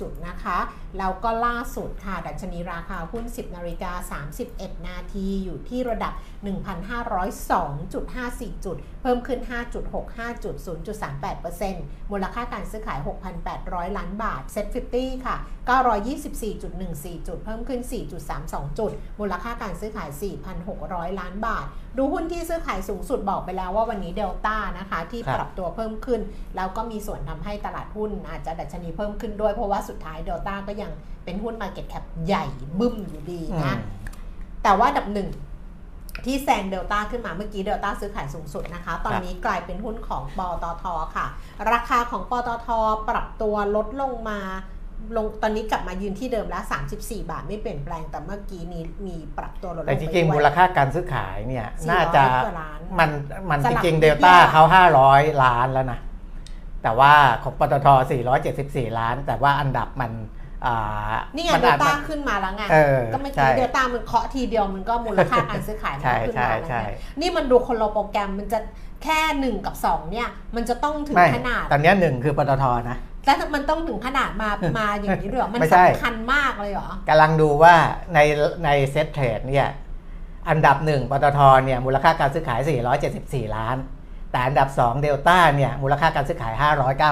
B: จุดนะคะ แล้วก็ล่าสุดค่ะ ดัชนีราคาหุ้น 10 นาฬิกา 31 นาที อยู่ที่ระดับ 1,502.54 จุด เพิ่มขึ้น 5.65 จุด 0.38%มูลค่าการซื้อขาย 6,800 ล้านบาท Set 50 ค่ะ 924.14 จุด เพิ่มขึ้น 4.32 จุด มูลค่าการซื้อขาย 4,600 ล้านบาท ดูหุ้นที่ซื้อขายสูงสุดบอกไปแล้วว่าวันนี้เดลต้านะคะ ที่
C: ครับ
B: ปรับตัวเพิ่มขึ้น แล้วก็มีส่วนทำให้ตลาดหุ้นอาจจะดัชนีเพิ่มขึ้นด้วยเพราะว่าสุดท้ายเดลต้าก็ยังเป็นหุ้น Market Cap ใหญ่บึ้มอยู่ดี
C: อื
B: นะ
C: ม
B: แต่ว่าอันดับหนึ่งที่แซงเดลต้าขึ้นมาเมื่อกี้เดลต้าซื้อขายสูงสุดนะคะ ตอนนี้กลายเป็นหุ้นของปตทค่ะ ราคาของปตทปรับตัวลดลงมา ลงตอนนี้กลับมายืนที่เดิมแล้ว 34 บาทไม่เปลี่ยนแปลงแต่เมื่อกี้นี้มีปรับตัวลดลง
C: แต่
B: ไป
C: จ
B: ด้วย
C: ริงๆมูลค่าการซื้อขายเนี่ย
B: 400
C: น่าจะ
B: กว่าล้าน
C: มันมัน
B: ส
C: จ
B: ลับ
C: ริง
B: นิ
C: ๆ
B: ด
C: เดลต้า
B: เดียว
C: เขา 500 ล้านแล้วนะ แต่ว่าของปตท 474 ล้าน แต่ว่าอันดับมันอ่า
B: นี่ไง
C: มั
B: เดล
C: อาจ
B: ต้า
C: มัน
B: ขึ้นมาแล้วไง
C: เออ
B: ก็ไม่
C: ใช่
B: กี่เดลต้ามันเคาะทีเดียวมันก็มูลค่าการซื้อขายมัน
C: ใช่
B: ก็ขึ้น
C: ใช่
B: มาแล้ว
C: ใช่
B: ไงนี่มันดูคนละโปรแกรมมันจะแค่หนึ่งกับสองเนี่ย มันจะต้องถึง
C: ไม่
B: ขนาด
C: ตอนเนี้ยหนึ่งคือปตทนะ
B: แล้วมันต้องถึงขนาดมามาอย่างนี้ด้วยเหรอมัน
C: ไม่ใช่
B: สำคัญมากเลยเหรอ
C: กำลังดูว่าในในเซ็ตเทรดเนี่ยอันดับหนึ่งปตทเนี่ยมูลค่าการซื้อขาย 474 ล้าน แต่อันดับ 2 เดลต้าเนี่ยมูลค่าการซื้อขาย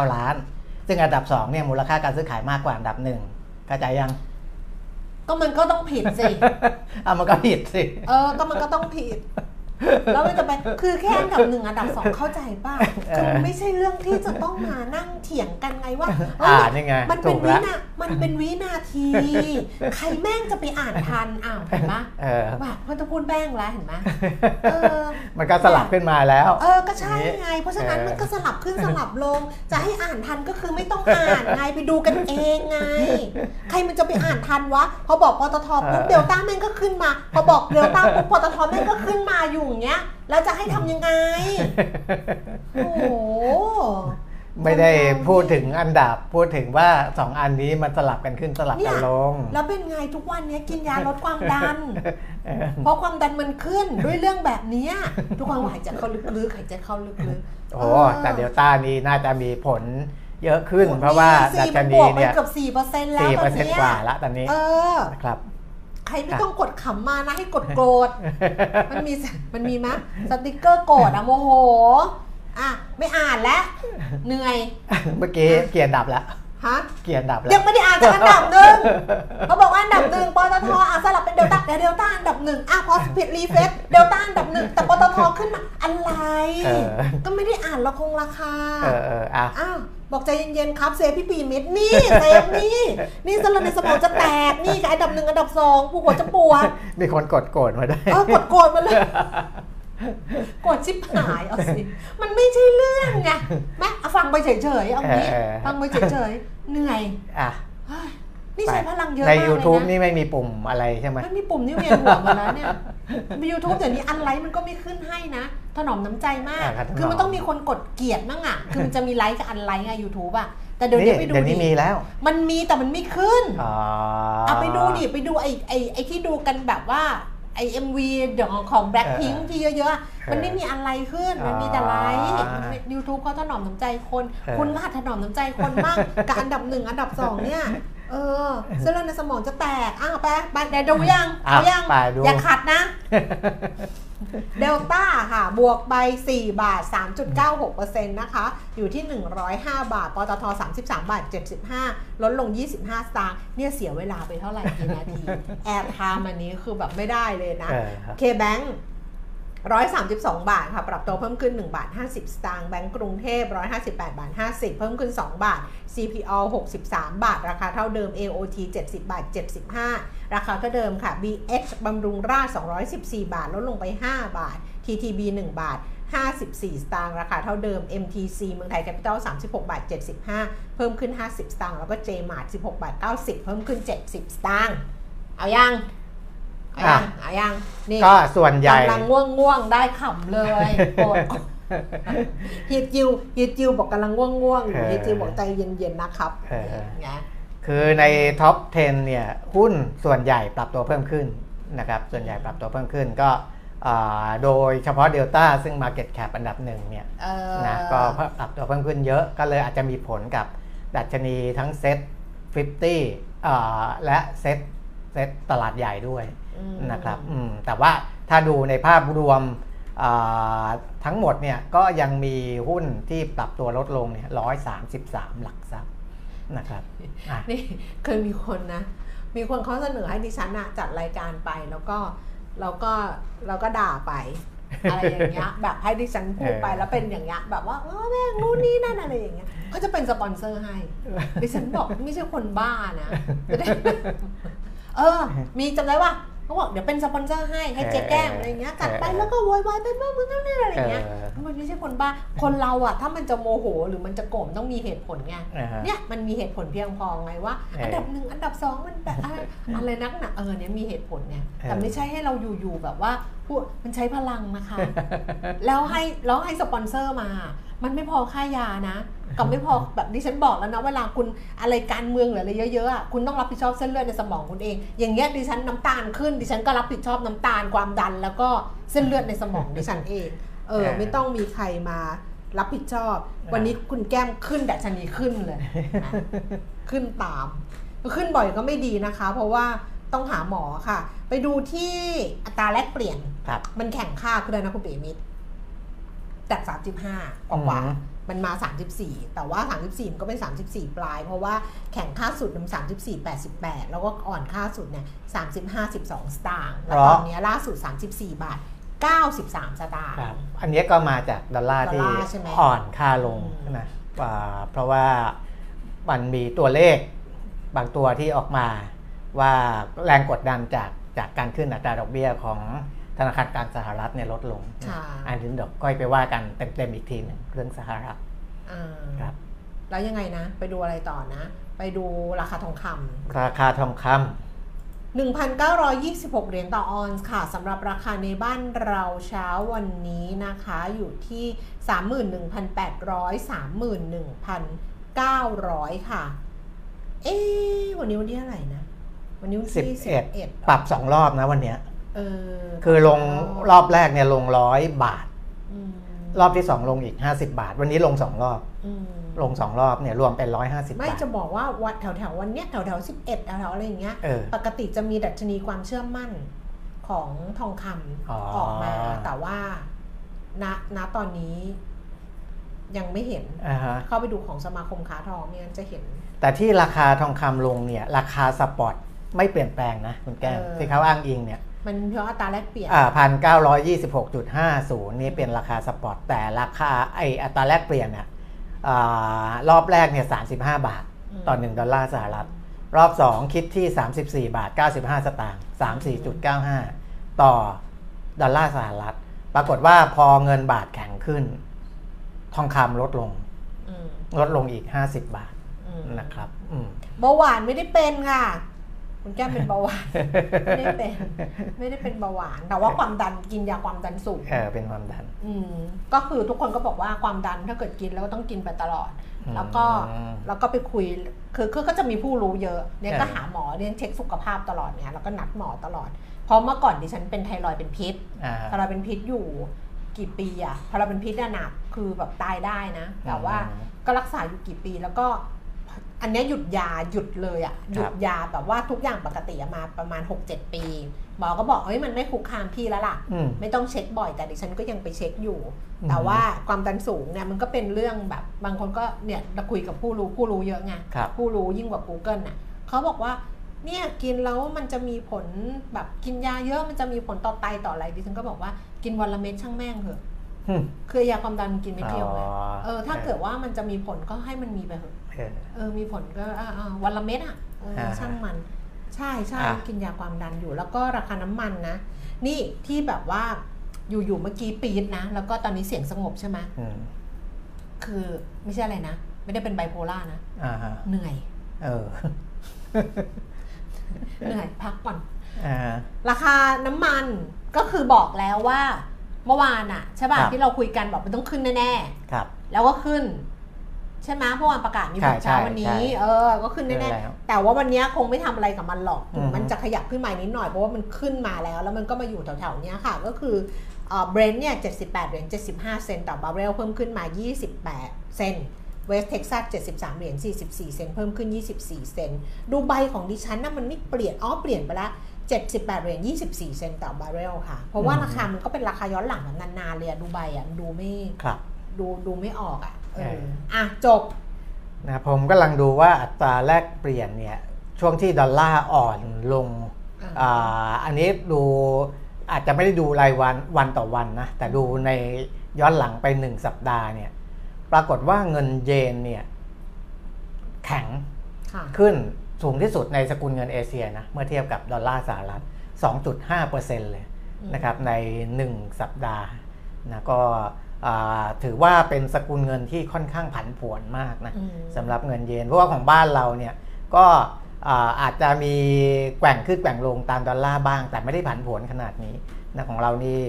C: 509 ล้าน ซึ่งอันดับ2เนี่ยมูลค่าการซื้อขายมากกว่าอันดับหนึ่งเข้าใจยัง
B: ก็มันก็ต้องผิดสิ
C: อะมันก็ผิดสิ
B: เออ ก็มันก็ต้องผิด แล้วมันจะไปคือแค่อันดับหนึ่งอันดับสองเข้าใจป่ะคือมันไม่ใช่เรื่องที่จะต้องมานั่งเถียงกันไงว่าเอ้
C: อ่ายนี่ไง
B: มันเป็
C: ถู
B: น
C: ก
B: วิ
C: แล้ว
B: นามันเป็นวินาที ใครแม่งจะไปอ่านทันอ้าวเห็นไหม
C: เออ
B: ว่ามันต้องพูดแป้งแล้วเห็นไหมเออ
C: มันก็สลับขึ้นมาแล้ว
B: เออก็ใช่ไง เพราะฉะนั้น
C: เออ
B: มันก็สลับขึ้นสลับลง จะให้อ่านทันก็คือไม่ต้องอ่านไงไปดูกันเองไง ใครมันจะไปอ่านทันวะพอบอกปตทปุ๊บเดลต้าแม่งก็ขึ้นมา พอบอกเดลต้าปุ๊บปตทแม่งก็ขึ้นมาอยู่อย่างเงี้ยแล้วจะให้ทำยังไง โอ้โห
C: ไม่ได้พูดถึงอันดับพูดถึงว่าสองอันนี้มันสลับกันขึ้นสลับกันลง
B: แล้วเป็นไงทุกวันเนี้ยกินยาลดความดัน
C: เออ
B: เพราะความดันมันขึ้นด้วยเรื่องแบบเนี้ยทุกคนว่าหายใจเข้าลึกๆหายใจเข้าลึกๆ
C: โอ้แต่เดลต้านี้น่าจะมีผลเยอะขึ้น เพราะว่าดัชนีเนี่ย
B: เกือบสี่เปอร์เซ็นต์แล้ว
C: สี่
B: ต
C: เป
B: อ
C: อนร์เซ็นต์
B: เนี้ย
C: กว่าละตอนนี้
B: เออ
C: นะครับ
B: ใครไม่ต้องกดขำมานะให้กดโกรธมันมีมันมีมะสติกเกอร์โกรธอะโมโหอะไม่อ่านแล้วเหนื่อย
C: เมื่อกี้เกียร์ดับแล้ว
B: ฮะ
C: เกียร์ดับแล้ว
B: ยังไม่ได้อ่านจากอันดับหนึ่งเขาบอกว่าอันดับหนึ่งปตทอะสลับเป็นเดลต้าแต่เดลต้าอันดับหนึ่งอะพอผิดรีเฟซเดลต้าอันดับหนึ่งแต่ปตทขึ้นมาอะไร
C: เออ
B: ก็ไม่ได้อ่านละคงราคา
C: เออเอออะ
B: อ้าวบอกใจเย็นๆครับเซฟพี่ปีมิดนี่เซฟนี่นี่สลับในสมองจะแตกนี่กับอันดับหนึ่งอันดับสองผู้หัวจะปวด
C: มีคนกดโกรธมาได้
B: เออกดโกรธมาเลยกดชิบหายเอาสิมันไม่ใช่เรื่อง ไงแม่เอาฟังไปเฉยๆเอางี้
C: เออ
B: ฟังไปเฉยๆ เหนื่อย
C: อะ
B: เฮ้ยนี่ใช้พลังเยอะ
C: ใน
B: มากเลยนะ
C: YouTube นี่ไม่มีปุ่มอะไรใช่ไหม
B: ไม่มีปุ่มนี่เวียนหัวหมาแล้วเนี่ยมียูทูบเดี๋ยวนี้อันไลค์มันก็ไม่ขึ้นให้นะ ถนอมน้ำใจมาก
C: อ่าครับ
B: คือมันต้องมีคนกดเกลียดมั่งอะ คือมันจะมีไลค์กับอันไลค์ไงยูทูบอะ แต่เดี๋ยว
C: นี่
B: นี้ไปดู
C: เดี๋ยวนี้
B: ดิ
C: มีแล้ว
B: มันมีแต่มันไม่ขึ้น
C: อ๋อ
B: เอาไปดูดิไปดูไอ้ไอ้ไอ้ที่ดูกันแบบว่า ไอเอ็มวีเดี๋ยวของแบล็คพิง
C: เออ
B: ที่เยอะๆ มันไม่มีอะไรขึ้น มันมีแต่ไลค์ยูทูบเขาถนอมน้ำใจคน
C: เออ
B: คุณก็หัดถนอมน้ำใจคนบ้างกับอันดับหนึ่งอันดับสองเนี่ย เออเส้นเลือดในสมองจะแตก อ้าวไปไปเดี๋ยวดูยัง
C: อะ
B: เอายัง
C: ไปดู
B: อย่าขัดนะ เดลต้าค่ะ บวกไป 4 บาท 3.96%นะคะ อยู่ที่ 105 บาท ปตท 33 บาท 75 ลดลง 25 สตางค์ เนี่ยเสียเวลาไปเท่าไหร่กี่นาที airtime อันนี้คือแบบไม่ได้เลยนะ
C: เออครับ
B: เคแบงค์ 132 บาทค่ะ ปรับตัวเพิ่มขึ้น 1 บาท 50 สตางค์ แบงก์กรุงเทพ 158 บาท 50 เพิ่มขึ้น 2 บาท CPALL 63 บาท ราคาเท่าเดิม AOT 70 บาท 75 ราคาเท่าเดิมค่ะ BH บำรุงราษฎร์ 214 บาท ลดลงไป 5 บาท TTB 1 บาท 54 สตางค์ ราคาเท่าเดิม MTC เมืองไทยแคปิตอล36 บาท 75 เพิ่มขึ้น 50 สตางค์ แล้วก็ JMart 16 บาท 90 เพิ่มขึ้น 70 สตางค์ เอายัง อายังเอายังนี่
C: ก็ส่วนใหญ่
B: กำลังง่วงง่วงๆได้ขำเลยโกรธฮีจิวฮีจิวบอกกำลังง่วงง่วงๆอยู่
C: เออ
B: ฮีจิวบอกใจเย็นๆนะครับ
C: เออ
B: ไง
C: คือในท็อป 10 เนี่ยหุ้นส่วนใหญ่ปรับตัวเพิ่มขึ้นนะครับส่วนใหญ่ปรับตัวเพิ่มขึ้นก็อ่าโดยเฉพาะ Delta ซึ่ง Market Cap อันดับหนึ่งเนี่ย
B: เออ
C: นะก็ปรับตัวเพิ่มขึ้นเยอะก็เลยอาจจะมีผลกับดัชนีทั้งเซ็ต50อ่าและเซ็ตเซ็ตตลาดใหญ่ด้วย
B: อืม
C: นะครับอืมแต่ว่าถ้าดูในภาพรวมอ่าทั้งหมดเนี่ยก็ยังมีหุ้นที่ปรับตัวลดลงเนี่ยร้อยสามสิบสามหลักทรัพย์นะครับอะ
B: นี่เคยมีคนนะ มีคนเขาเสนอให้ดิฉันอะจัดรายการไปแล้วก็แล้วก็เราก็ด่าไปอะไรอย่างเงี้ยแบบให้ดิฉันพูดไป
C: เออ
B: แล้วเป็นอย่างเงี้ยแบบว่าเออแม่งนู่นนี่นั่นอะไรอย่างเงี้ยเขาจะเป็นสปอนเซอร์ให้ดิฉันบอกไม่ใช่คนบ้านะจะได้เออ มีจำได้ว่า เขาบอกเดี๋ยวเป็นสปอนเซอร์ให้ให้เจ๊แก้มอะไรอย่างเงี้ยจัดไปแล้วก็โวยวายไปบ้างมึงนั่นนี่อะไรอย่างเงี้ย
C: เออ
B: มันไม่ใช่คนบ้าคนเราอะถ้ามันจะโมโหหรือมันจะโกรธต้องมีเหตุผลไง
C: อ่าฮะ
B: เนี่ยมันมีเหตุผลเพียงพอไงว่า
C: เอออั
B: อันดับหนึ่งอันดับสองมันแบบอะไรอะไรนักหนาเออเนี่ยมีเหตุผลไง
C: เออ
B: แต่ไม่ใช่ให้เราอยู่ๆแบบว่าพูดมันใช้พลังนะคะ แล้วให้แล้วให้สปอนเซอร์มา มันไม่พอค่ายานะ กับไม่พอแบบที่ฉันบอกแล้วนะเวลาคุณอะไรการเมืองหรืออะไรเยอะๆอะคุณต้องรับผิดชอบเส้นเลือดในสมองคุณเอง อย่างเงี้ยดิฉันน้ำตาลขึ้น ดิฉันก็รับผิดชอบน้ำตาลความดัน แล้วก็เส้นเลือดในสมองดิฉันเองเออ
C: เออ
B: ไม่ต้องมีใครมารับผิดชอบ วันนี้คุณแก้มขึ้นดัชนีขึ้นเลยนะขึ้นตามขึ้นบ่อยก็ไม่ดีนะคะ เพราะว่าต้องหาหมอค่ะ ไปดูที่อัตราแลกเปลี่ยน
C: ครับ
B: มันแข็งค่าคืออะไรนะคุณปีมิตรจาก35กว่ากว่า
C: อื ม
B: มันมา 34 แต่ว่า 34 มันก็เป็น 34 ปลาย เพราะว่าแข็งค่าสุดมัน34 88 แล้วก็อ่อนค่าสุดเนี่ย35 12 สตางค์แล้วตอนเนี้ยล่าสุด 34 บาท 93 สตางค์
C: ครับอันนี้ก็มาจากดอลลาร์
B: ดอล
C: ที่
B: ลาร์ใช่ไหม
C: อ่อนค่าลง
B: อืม
C: นะอ่าเพราะว่ามันมีตัวเลขบางตัวที่ออกมาว่าแรงกดดันจากจากการขึ้นอัตราดอกเบี้ยของ ธนาคารกลางสหรัฐเนี่ยลดลง
B: ค่ะ
C: อันนี้เดี๋ยวก้อยไปว่ากันเต็มๆอีกทีหนึ่งเรื่องสหรัฐ
B: อ่า
C: ครับ
B: แล้วยังไงนะ ไปดูอะไรต่อนะ ไปดูราคาทองคำ
C: ราคาทองค
B: 1,926 เหรียญต่อออนซ์ค่ะสำหรับราคาในบ้านเราเช้าวันนี้นะคะ อยู่ที่ 31,800 31,900 ค่ะ เอ๊ะวันนี้วันที่เท่าไหร่นะ วันนี้วันำ
C: สิบ
B: ที่
C: เอ็ด
B: 11
C: ปรับสองรอบนะวันเนี้ย
B: เออ
C: คือลงรอบแรกเนี่ยลงร้อยบาท
B: อืม
C: รอบที่สองลงอีก50บาท วันนี้ลงสองรอบ
B: อืม
C: ลงสองรอบเนี่ยรวมเป็นร้อยห้าสิบ
B: ไม่
C: บาท
B: จะบอกว่าวันแถวแถวๆวันเนี้ยแถวแถวสิบเอ็ดแถวแถวๆอะไรอย่างเงี้ย
C: เออ
B: ปกติจะมีดัชนีความเชื่อมั่นของทองคำ
C: อ๋
B: อออกมา แต่ว่าณณตอนนี้ยังไม่เห็น
C: อ่าฮะ
B: เข้าไปดูของสมาคมค้าทองไม่งั้นจะเห็น
C: แต่ที่ราคาทองคำลงเนี่ย ราคา spot ไม่เปลี่ยนแปลงนะคุณแก้ม
B: เออ
C: ที่เขาอ้างอิงเนี่ย
B: มันเพราะอัตราแลกเปลี่ยน
C: อ่าพันเก้าร้อยยี่สิบหกจุดห้าศูนย์นี่เป็นราคา spot แต่ราคาไออัตราแลกเปลี่ยนเนี่ยอารอบแรกเนี่ยสามสิบห้าบาท
B: อืม
C: ต่อหนึ่งดอลลาร์สหรัฐ รอบสองคิดที่สามสิบสี่บาทเก้าสิบห้าสตางค์สามสี่จุดเก้าห้าต่อ ดอลลาร์สหรัฐ ปรากฏว่าพอเงินบาทแข็งขึ้น ทองคำลดลง
B: อืม
C: ลดลงอีกห้าสิบบาท
B: อืม
C: นะครับอืม
B: เบาหวานไม่ได้เป็นค่ะ คุณแก้มเป็นเบาหวานไม่ได้เป็นไม่ได้เป็นเบาหวาน แต่ว่าความดันกินยาความดันสูง
C: เออเป็นความดัน
B: อืมก็คือทุกคนก็บอกว่าความดันถ้าเกิดกินแล้วก็ต้องกินไปตลอด
C: อืม
B: แล้วก็แล้วก็ไปคุยคือคือก็จะมีผู้รู้เยอะเนี่ยก็
C: เออ
B: หาหมอเนี่ยเช็คสุขภาพตลอดเนี่ยแล้วก็นัดหมอตลอด เพราะเมื่อก่อนดิฉันเป็นไทรอยด์เป็นพิษ
C: อ่า
B: ไทรอยด์เป็นพิษอยู่กี่ปีอะไทรอยด์เป็นพิษอะหนักคือแบบตายได้นะ แต่ว่า
C: อืม
B: ก็รักษาอยู่กี่ปีแล้วก็ อันเนี้ยหยุดยาหยุดเลยอะหยุดยาแบบว่าทุกอย่างปกติอะมาประมาณ 6-7 ปีหมอก็บอกเฮ้ยมันไม่คุกคามพี่แล้วล่ะ
C: อืม
B: ไม่ต้องเช็คบ่อยแต่ดิฉันก็ยังไปเช็คอยู่
C: อืม
B: แต่ว่าความดันสูงเนี่ยมันก็เป็นเรื่องแบบบางคนก็เนี่ยเราคุยกับผู้รู้ผู้รู้เยอะไง
C: ครับ
B: ผู้รู้ยิ่งกว่า Google น่ะเขาบอกว่าเนี่ยกินแล้วมันจะมีผลแบบกินยาเยอะมันจะมีผลต่อไตต่ออะไรดิฉันก็บอกว่ากินวันละเม็ดช่างแม่งเถอะ
C: อืม
B: คือยาความดันมันกินไม่เที่ยวไง
C: อ๋อ
B: เออถ้าเกิดว่ามันจะมีผลก็ให้มันมีไปเถอะ
C: เออ
B: เออมีผลก็อ่าอ่าวันละเม็ดอะเออ
C: อ่า
B: ช่างมัน ใช่ใช่
C: อะ
B: กินยาความดันอยู่ แล้วก็ราคาน้ำมันนะ นี่ที่แบบว่าอยู่ๆเมื่อกี้ปีดนะ แล้วก็ตอนนี้เสียงสงบใช่ไหม
C: อืม
B: คือไม่ใช่อะไรนะ ไม่ได้เป็นไบโพล่านะ
C: อ่าฮะ
B: เหนื่อย
C: เออ
B: เหนื่อยพักก่อน
C: อ่า
B: ราคาน้ำมันก็คือบอกแล้วว่า เมื่อวานอะใช่ป่ะ
C: ครับ
B: ที่เราคุยกันบอกมันต้องขึ้นแน่
C: ครับ
B: ๆแล้วก็ขึ้น ใช่ไหมเมื่อวานประกาศมีผล
C: ใช่
B: เช้า
C: ใช่
B: วันนี้
C: ใช่
B: เออ ก็ขึ้น
C: ขึ้น
B: แน่
C: แล้ว
B: ๆแต่ว่าวันนี้คงไม่ทำอะไรกับมันหรอก
C: อือฮึ
B: มันจะขยับขึ้นมานิดหน่อยเพราะว่ามันขึ้นมาแล้ว แล้วมันก็มาอยู่แถวๆเนี้ยค่ะ ก็คือเบรนท์เนี่ย 78 เหรียญ 75 เซนต์ต่อบาร์เรลเพิ่มขึ้นมา 28 เซนต์เวสเท็กซัส 73 เหรียญ 44 เซนต์เพิ่มขึ้น 24 เซนต์ดูไบของดิฉันน่ะมันไม่เปลี่ยน อ๋อ เปลี่ยนไปละ78 เหรียญ 24 เซนต์ต่อบาร์เรลค่ะ เพราะว่า
C: อืม
B: ราคามันก็เป็นราคาย้อนหลังแบบนานๆเลยอะดูไบอะดูไม่
C: ครับ
B: ดูดูไม่ออกอะเอ
C: เอ
B: อ
C: อ
B: อะจบ
C: นะผมกำลังดูว่าอัตราแลกเปลี่ยนเนี่ยช่วงที่ดอลลาร์อ่อนลง
B: อ่า
C: อ่าอันนี้ดูอาจจะไม่ได้ดูรายวันวันต่อวันนะแต่ดูในย้อนหลังไปหนึ่งสัปดาห์เนี่ยปรากฏว่าเงินเยนเนี่ยแข็ง
B: ค่ะ
C: ขึ้นสูงที่สุดในสกุลเงินเอเชียนะเมื่อเทียบกับดอลลาร์สหรัฐ 2.5%เลย
B: อืม
C: นะครับใน 1 สัปดาห์นะก็อ่า ถือว่าเป็นสกุลเงินที่ค่อนข้างผันผวนมากนะ
B: อืม
C: สำหรับเงินเยน เพราะว่าของบ้านเราเนี่ยก็อ่าอาจจะมีแกว่งขึ้นแกว่งลงตามดอลลาร์บ้าง แต่ไม่ได้ผันผวนขนาดนี้นะของเรานี่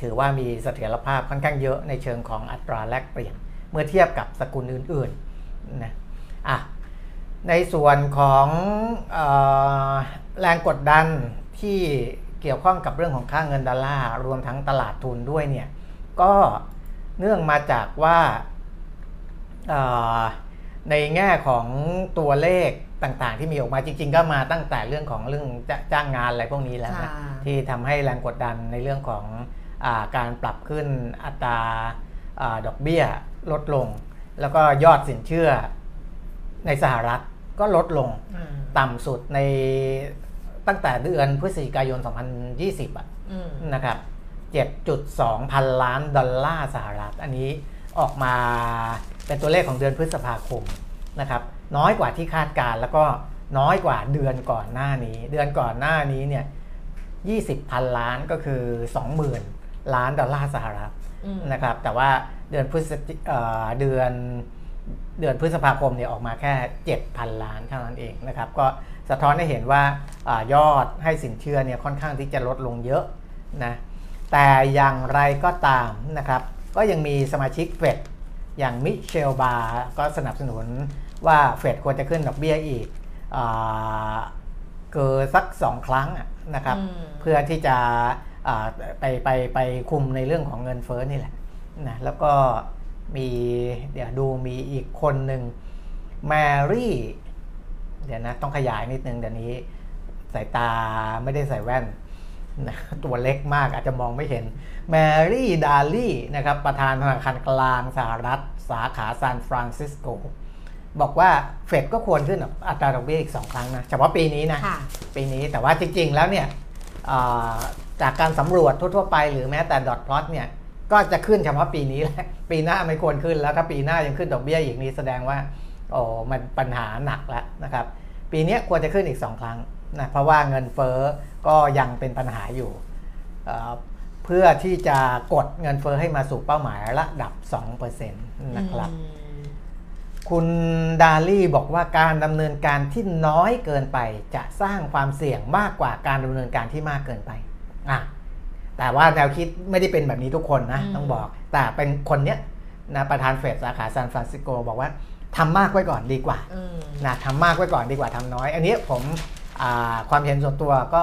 C: ถือว่ามีเสถียรภาพค่อนข้างเยอะในเชิงของอัตราแลกเปลี่ยน เมื่อเทียบกับสกุลอื่นๆนะอะในส่วนของเออแรงกดดันที่เกี่ยวข้องกับเรื่องของค่าเงินดอลลาร์รวมทั้งตลาดทุนด้วยเนี่ยก็ เนื่องมาจากว่าเอ่อในแง่ของตัวเลขต่างๆ ที่มีออกมาจริง ๆ ก็มาตั้งแต่เรื่องของเรื่องจะจ้างงานอะไรพวกนี้แล้วนะ
B: ค่ะ
C: ที่ทำให้แรงกดดันในเรื่องของอาการปรับขึ้นอัตราอาดอกเบี้ยลดลง แล้วก็ยอดสินเชื่อในสหรัฐก็ลดลง
B: อืม
C: ต่ำสุดในตั้งแต่เดือนพฤศจิกายน 2020อะ
B: อืม
C: นะครับ 7.2 พันล้านดอลลาร์สหรัฐ อันนี้ออกมาเป็นตัวเลขของเดือนพฤษภาคมนะครับน้อยกว่าที่คาดการณ์แล้วก็น้อยกว่าเดือนก่อนหน้านี้ เดือนก่อนหน้านี้เนี่ย20 พันล้านก็คือ 20,000 ล้านดอลลาร์สหรัฐนะครับแต่ว่าเดือนพฤศจิเดือนเดือนพฤษภาคมเนี่ยออกมาแค่ 7,000 ล้านเท่านั้นเองนะครับก็สะท้อนให้เห็นว่าอายอดให้สินเชื่อเนี่ยค่อนข้างที่จะลดลงเยอะนะ แต่อย่างไรก็ตามนะครับ ก็ยังมีสมาชิกเฟดอย่างมิเชลบาร์ก็สนับสนุนว่าเฟดควรจะขึ้นดอกเบี้ยอีกอาเกินสัก2ครั้งอะนะครับ
B: อืม
C: เพื่อที่จะอ่าไปไปไปคุมในเรื่องของเงินเฟ้อนี่แหละนะแล้วก็มีเดี๋ยวดูมีอีกคนหนึ่งแมรี่เดี๋ยวนะต้องขยายนิดนึงเดี๋ยวนี้สายตาไม่ได้ใส่แว่น นะตัวเล็กมากอาจจะมองไม่เห็นแมรี่ดาลี่นะครับประธานธนาคารกลางสหรัฐ สาขาซานฟรานซิสโกบอกว่าเฟดก็ควรขึ้นอัตราดอกเบี้ยอีก 2 ครั้งนะเฉพาะปีนี้นะ
B: ค่ะ
C: ปีนี้แต่ว่าจริงๆแล้วเนี่ยอ่าจากการสำรวจทั่วๆไปหรือแม้แต่ dot plot เนี่ยก็จะขึ้นเฉพาะปีนี้แหละปีหน้าไม่ควรขึ้นแล้วถ้าปีหน้ายังขึ้นดอกเบี้ยอีกนี้แสดงว่าโอ้มันปัญหาหนักแล้วนะครับปีนี้ควรจะขึ้นอีก 2 ครั้ง นะเพราะว่าเงินเฟ้อก็ยังเป็นปัญหาอยู่เอ่อเพื่อที่จะกดเงินเฟ้อให้มาสู่เป้าหมายระดับ 2%นะครับ
B: อืม
C: คุณดาลี่บอกว่าการดำเนินการที่น้อยเกินไปจะสร้างความเสี่ยงมากกว่าการดำเนินการที่มากเกินไปอะแต่ว่าแนวคิดไม่ได้เป็นแบบนี้ทุกคนนะ
B: อืม
C: ต้องบอก แต่เป็นคนเนี้ยนะประธานเฟดสาขาซานฟรานซิสโกบอกว่าทำมากไว้ก่อนดีกว่า
B: อืม
C: นะทำมากไว้ก่อนดีกว่าทำน้อย อันนี้ผมอ่า ความเห็นส่วนตัวก็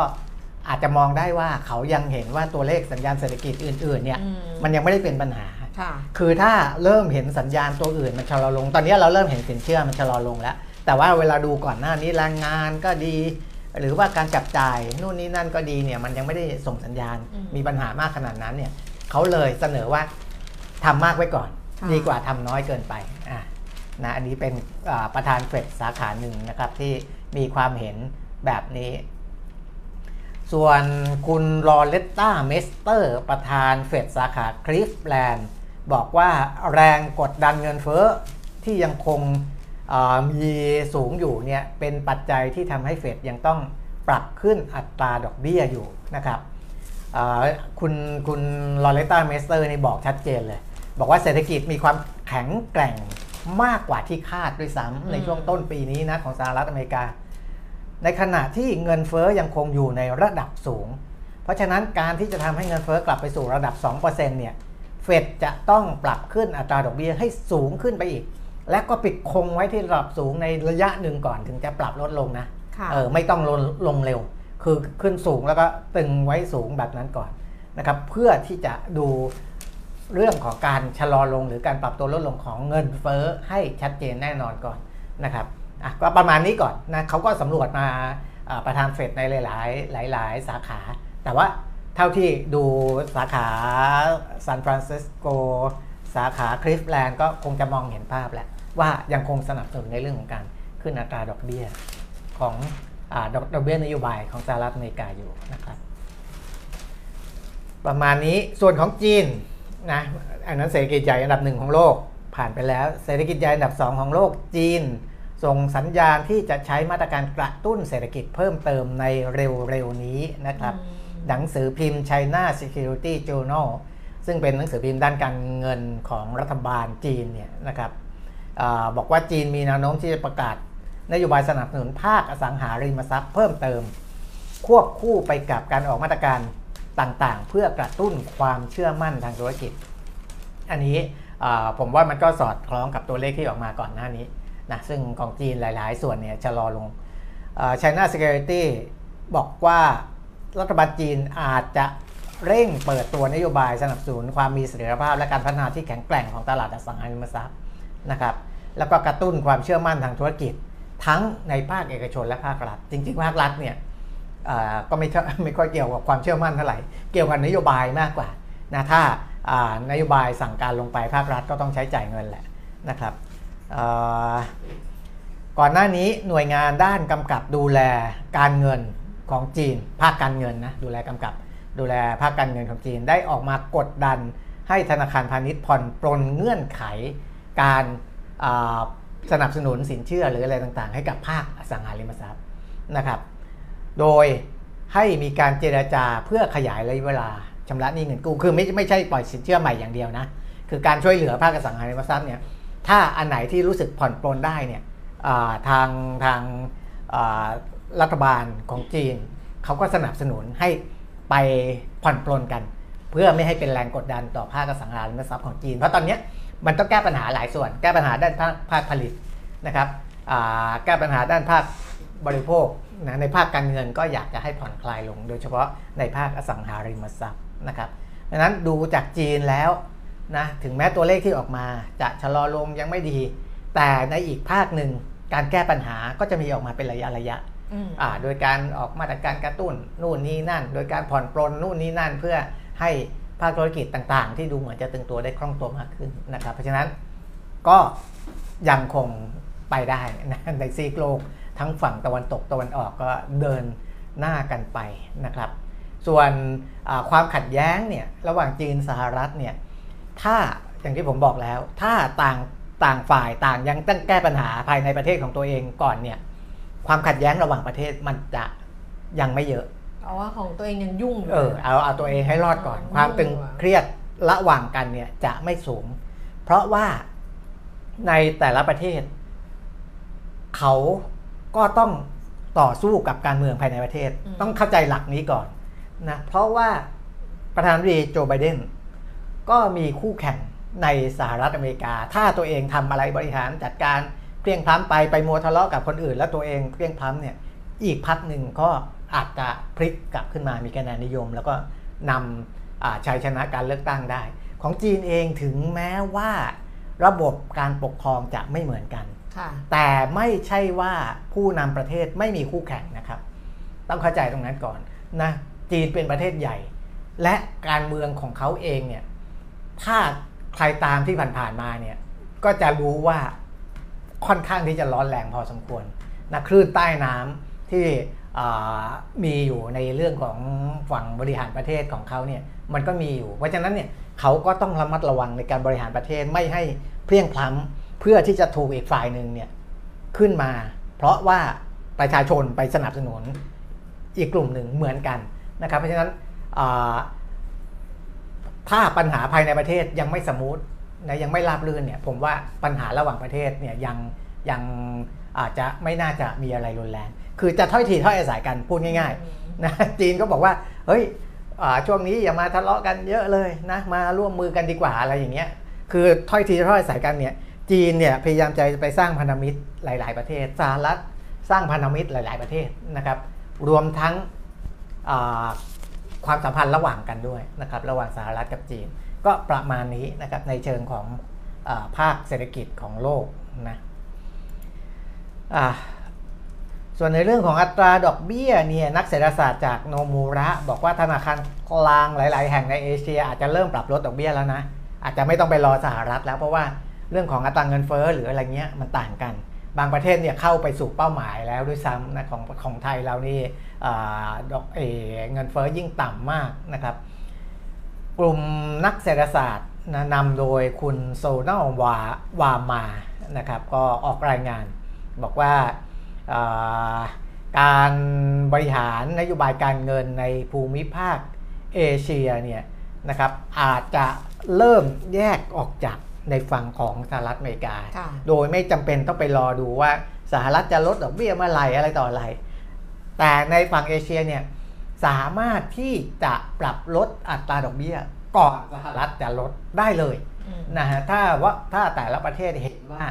C: อาจจะมองได้ว่าเขายังเห็นว่าตัวเลขสัญญาณเศรษฐกิจอื่นๆเนี่ย
B: อืม
C: มันยังไม่ได้เป็นปัญหา
B: ค่ะ
C: คือถ้าเริ่มเห็นสัญญาณตัวอื่นมันชะลอลง ตอนนี้เราเริ่มเห็นสินเชื่อมันชะลอลงแล้ว แต่ว่าเวลาดูก่อนหน้านี้แรงงานก็ดี หรือว่าการจับจ่ายนู่นนี่นั่นก็ดีเนี่ยมันยังไม่ได้ส่งสัญญาณ
B: อืม
C: มีปัญหามากขนาดนั้นเนี่ยเขาเลยเสนอว่าทำมากไว้ก่อน
B: ค่ะ
C: ดีกว่าทำน้อยเกินไปอะนะอันนี้เป็นอ่าประธานเฟดสาขาหนึ่งนะครับที่มีความเห็น แบบนี้ ส่วนคุณลอเรตตาเมสเตอร์ ประธานเฟดสาขาคลีฟแลนด์บอกว่าแรงกดดันเงินเฟ้อที่ยังคงมีสูงอยู่เนี่ยเป็นปัจจัยที่ทำให้เฟดยังต้องปรับขึ้นอัตราดอกเบี้ยอยู่นะครับคุณคุณลอเรตตาเมสเตอร์นี่บอกชัดเจนเลย บอกว่าเศรษฐกิจมีความแข็งแกร่งมากกว่าที่คาดด้วยซ้ำในช่วงต้นปีนี้นะของสหรัฐอเมริกา ในขณะที่เงินเฟ้อยังคงอยู่ในระดับสูง เพราะฉะนั้นการที่จะทำให้เงินเฟ้อกลับไปสู่ระดับ 2%เนี่ยเฟดจะต้องปรับขึ้นอัตราดอกเบี้ยให้สูงขึ้นไปอีก และก็ปิดคงไว้ที่ระดับสูงในระยะหนึ่งก่อนถึงจะปรับลดลงนะ
B: ค่ะ
C: เออไม่ต้องลงลงเร็ว คือขึ้นสูงแล้วก็ตึงไว้สูงแบบนั้นก่อนนะครับเพื่อที่จะดูเรื่องของการชะลอลงหรือการปรับตัวลดลงของเงินเฟ้อให้ชัดเจนแน่นอนก่อนนะครับ อะก็ประมาณนี้ก่อนนะเขาก็สำรวจมาประธานเฟดในหลาย ๆ หลาย ๆ สาขา แต่ว่าเท่าที่ดูสาขาซานฟรานซิสโกสาขาคลิฟแลนด์ก็คงจะมองเห็นภาพแหละ ว่ายังคงสนับสนุนในเรื่องของการขึ้นอัตราดอกเบี้ยของอดอกดอกเบี้ยนโยบายของสหรัฐอเมริกาอยู่นะครับ ประมาณนี้ส่วนของจีนนะอันนั้นเศรษฐกิจใหญ่อันดับหนึ่งของโลกผ่านไปแล้ว เศรษฐกิจใหญ่อันดับสองของโลกจีน ส่งสัญญาณที่จะใช้มาตรการกระตุ้นเศรษฐกิจเพิ่มเติมในเร็วๆนี้นะครับ
B: อืม
C: หนังสือพิมพ์ China Security Journal ซึ่งเป็นหนังสือพิมพ์ด้านการเงินของรัฐบาลจีนเนี่ยนะครับอาบอกว่าจีนมีแนวโน้มที่จะประกาศนโยบายสนับสนุนภาคอสังหาริมทรัพย์เพิ่มเติม ควบคู่ไปกับการออกมาตรการต่างๆ เพื่อกระตุ้นความเชื่อมั่นทางธุรกิจ อันนี้อ่าผมว่ามันก็สอดคล้องกับตัวเลขที่ออกมาก่อนหน้านี้ นะซึ่งของจีนหลาย ๆ ส่วนเนี่ยชะลอลงอ่า China Security บอกว่ารัฐบาลจีนอาจจะเร่งเปิดตัวนโยบายสนับสนุนความมีเสถียรภาพ และการพัฒนาที่แข็งแกร่งของตลาดอสังหาริมทรัพย์นะครับ แล้วก็กระตุ้นความเชื่อมั่นทางธุรกิจ ทั้งในภาคเอกชนและภาครัฐ จริง ๆ ภาครัฐเนี่ยก็ไม่ไม่ค่อยเกี่ยวกับความเชื่อมั่นเท่าไหร่ เกี่ยวกับนโยบายมากกว่านะถ้านโยบายสั่งการลงไปภาครัฐก็ต้องใช้จ่ายเงินแหละนะครับ ก่อนหน้านี้หน่วยงานด้านกำกับดูแลการเงินของจีน ภาคการเงินนะดูแลกำกับดูแลภาคการเงินของจีนได้ออกมากดดันให้ธนาคารพาณิชย์ผ่อนปลนเงื่อนไข การสนับสนุนสินเชื่อหรืออะไรต่างๆ ให้กับภาคอสังหาริมทรัพย์นะครับ โดยให้มีการเจราจาเพื่อขยายระยะเวลาชำระหนี้เงินกู้คือไม่ไม่ใช่ปล่อยสินเชื่อใหม่อย่างเดียวนะ คือการช่วยเหลือภาคอสังหาริมทรัพย์เนี่ย ถ้าอันไหนที่รู้สึกผ่อนปลนได้เนี่ยทางทางรัฐบาลของจีนเขาก็สนับสนุนให้ไปผ่อนปลนกัน เพื่อไม่ให้เป็นแรงกดดันต่อภาคสังหาริมทรัพย์ของจีน เพราะตอนนี้มันต้องแก้ปัญหาหลายส่วน แก้ปัญหาด้านภาคภาคผลิตนะครับแก้ปัญหาด้านภาคบริโภคนะในภาคการเงินก็อยากจะให้ผ่อนคลายลง โดยเฉพาะในภาคอสังหาริมทรัพย์นะครับดังนั้นดูจากจีนแล้ว นะถึงแม้ตัวเลขที่ออกมาจะชะลอลงยังไม่ดี แต่ในอีกภาคหนึ่งการแก้ปัญหาก็จะมีออกมาเป็นระยะระยะ
B: อืม
C: อ่าโดยการออกมาตรการกระตุ้นนู่นนี่นั่น โดยการผ่อนปลนนู่นนี่นั่น เพื่อให้ภาคธุรกิจต่างๆ ที่ดูเหมือนจะตึงตัวได้คล่องตัวมากขึ้นนะครับเพราะฉะนั้นก็ยังคงไปได้นะในซีกโลกทั้งฝั่งตะวันตกตะวันออกก็เดินหน้ากันไปนะครับ ส่วนอ่าความขัดแย้งเนี่ยระหว่างจีนสหรัฐเนี่ย ถ้าอย่างที่ผมบอกแล้ว ถ้าต่างต่างฝ่ายต่างยังต้องแก้ปัญหาภายในประเทศของตัวเองก่อนเนี่ย ความขัดแย้งระหว่างประเทศมันจะยังไม่เยอะ
B: เพราะว่าของตัวเองยังยุ่งยู่
C: เออเอาเอาตัวเองให้รอดก่อน
B: อืม
C: ความตึงเครียดระหว่างกันเนี่ยจะไม่สูง เพราะว่าในแต่ละประเทศ เขาก็ต้องต่อสู้กับการเมืองภายในประเทศ ต้องเข้าใจหลักนี้ก่อนนะเพราะว่าประธานาธิบดีโจไบเดน ก็มีคู่แข่งในสหรัฐอเมริกา ถ้าตัวเองทำอะไรบริหารจัดการเพลียงพล้ำไปไปมัวทะเลาะกับคนอื่น แล้วตัวเองเพลียงพล้ำเนี่ยอีกพักหนึ่งก็อาจจะพลิกกลับขึ้นมามีคะแนนนิยม แล้วก็นำชัยชนะการเลือกตั้งได้ ของจีนเองถึงแม้ว่าระบบการปกครองจะไม่เหมือนกัน
B: ค่ะ
C: แต่ไม่ใช่ว่าผู้นำประเทศไม่มีคู่แข่งนะครับ ต้องเข้าใจตรงนั้นก่อนนะจีนเป็นประเทศใหญ่ และการเมืองของเขาเองเนี่ย ถ้าใครตามที่ผ่านๆมาเนี่ย ก็จะรู้ว่าค่อนข้างที่จะร้อนแรงพอสมควรนะคลื่นใต้น้ำที่มีอยู่ในเรื่องของฝั่งบริหารประเทศของเขาเนี่ยมันก็มีอยู่ เพราะฉะนั้นเนี่ยเขาก็ต้องระมัดระวังในการบริหารประเทศไม่ให้เพียงพล้ำเพื่อที่จะถูกอีกฝ่ายหนึ่งเนี่ยขึ้นมา เพราะว่าประชาชนไปสนับสนุนอีกกลุ่มหนึ่งเหมือนกันนะครับ เพราะฉะนั้น ถ้าปัญหาภายในประเทศยังไม่สมูทนะยังไม่ราบรื่นเนี่ยผมว่าปัญหาระหว่างประเทศเนี่ยยังยังอาจจะไม่น่าจะมีอะไรรุนแรง คือจะถ้อยทีถ้อยอาศัยกันพูดง่ายๆนะจีนก็บอกว่าเฮ้ยอ่าช่วงนี้อย่ามาทะเลาะกันเยอะเลยนะมาร่วมมือกันดีกว่าอะไรอย่างเงี้ยคือถ้อยทีถ้อยอาศัยกันเนี่ยจีนเนี่ยพยายามจะไปสร้างพันธมิตรหลาย ๆ ประเทศสหรัฐสร้างพันธมิตรหลาย ๆ ประเทศนะครับรวมทั้งอ่า ความสัมพันธ์ระหว่างกันด้วยนะครับระหว่างสหรัฐกับจีน ก็ประมาณนี้นะครับในเชิงของอภาคเศรษฐกิจของโลกนะส่วนในเรื่องของอัตราดอกเบี้ยเนี่ยนักเศรษฐศาสตร์จากโนมูระ บอกว่าธนาคารกลางหลาย ๆ แห่งในเอเชีย อาจจะเริ่มปรับลดดอกเบี้ยแล้วนะอาจจะไม่ต้องไปรอสหรัฐแล้วเพราะว่าเรื่องของอัตราเงินเฟ้อหรืออะไรเงี้ยมันต่างกัน บางประเทศเนี่ยเข้าไปสู่เป้าหมายแล้วด้วยซ้ำนะของของไทยเรานี่ดอกเออเงินเฟ้อยิ่งต่ำมากนะครับ กลุ่มนักเศรษฐศาสตร์นะนำโดยคุณโซนอวาวามานะครับก็ออกรายงานบอกว่าการบริหารนโยบายการเงินในภูมิภาคเอเชียเนี่ยนะครับอาจจะเริ่มแยกออกจาก ในฝั่งของสหรัฐอเมริกา
B: ค่ะ
C: โดยไม่จำเป็นต้องไปรอดูว่าสหรัฐจะลดดอกเบี้ยเมื่อไหร่อะไรต่ออะไร แต่ในฝั่งเอเชียเนี่ยสามารถที่จะปรับลดอัตราดอกเบี้ยก่อนสหรัฐจะลดได้เลย
B: อืม
C: นะฮะถ้าว่าถ้าแต่ละประเทศเห็นว่า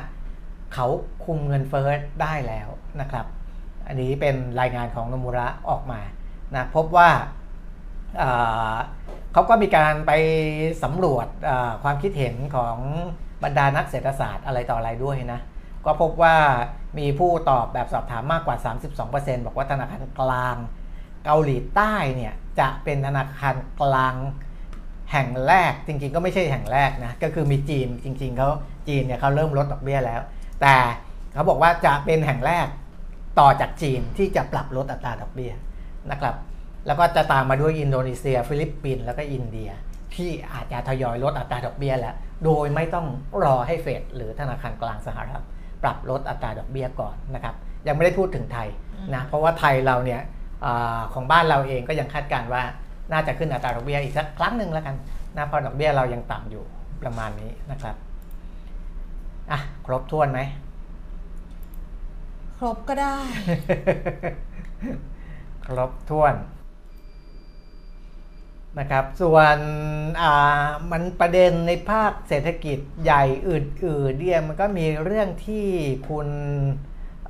C: เขาคุมเงินเฟ้อได้แล้วนะครับ อันนี้เป็นรายงานของโนมุระออกมานะพบว่าอ่า เขาก็มีการไปสำรวจความคิดเห็นของบรรดานักเศรษฐศาสตร์อะไรต่ออะไรด้วยนะ ก็พบว่ามีผู้ตอบแบบสอบถามมากกว่า 32%บอกว่าธนาคารกลาง เกาหลีใต้เนี่ยจะเป็นธนาคารกลางแห่งแรกจริงๆ ก็ไม่ใช่แห่งแรกนะ ก็คือมีจีนจริง ๆเขาจีนเนี่ยเขาเริ่มลดดอกเบี้ยแล้ว แต่เขาบอกว่าจะเป็นแห่งแรกต่อจากจีนที่จะปรับลดอัตราดอกเบี้ยนะครับ แล้วก็จะตามมาด้วยอินโดนีเซีย ฟิลิปปินส์แล้วก็อินเดีย ที่อาจจะทยอยลดอัตราดอกเบี้ยแล้ว โดยไม่ต้องรอให้เฟดหรือธนาคารกลางสหรัฐปรับลดอัตราดอกเบี้ยก่อนนะครับยังไม่ได้พูดถึงไทยนะเพราะว่าไทยเราเนี่ยอาของบ้านเราเองก็ยังคาดการณ์ว่าน่าจะขึ้นอัตราดอกเบี้ยอีกสักครั้งหนึ่งแล้วกันนะเพราะดอกเบี้ยเรายังต่ำอยู่ประมาณนี้นะครับอะครบถ้วนไหม
B: ครบก็ได้
C: ครบถ้วน นะครับ ส่วนอ่ามันประเด็นในภาคเศรษฐกิจใหญ่อื่นๆเนี่ยมันก็มีเรื่องที่คุณ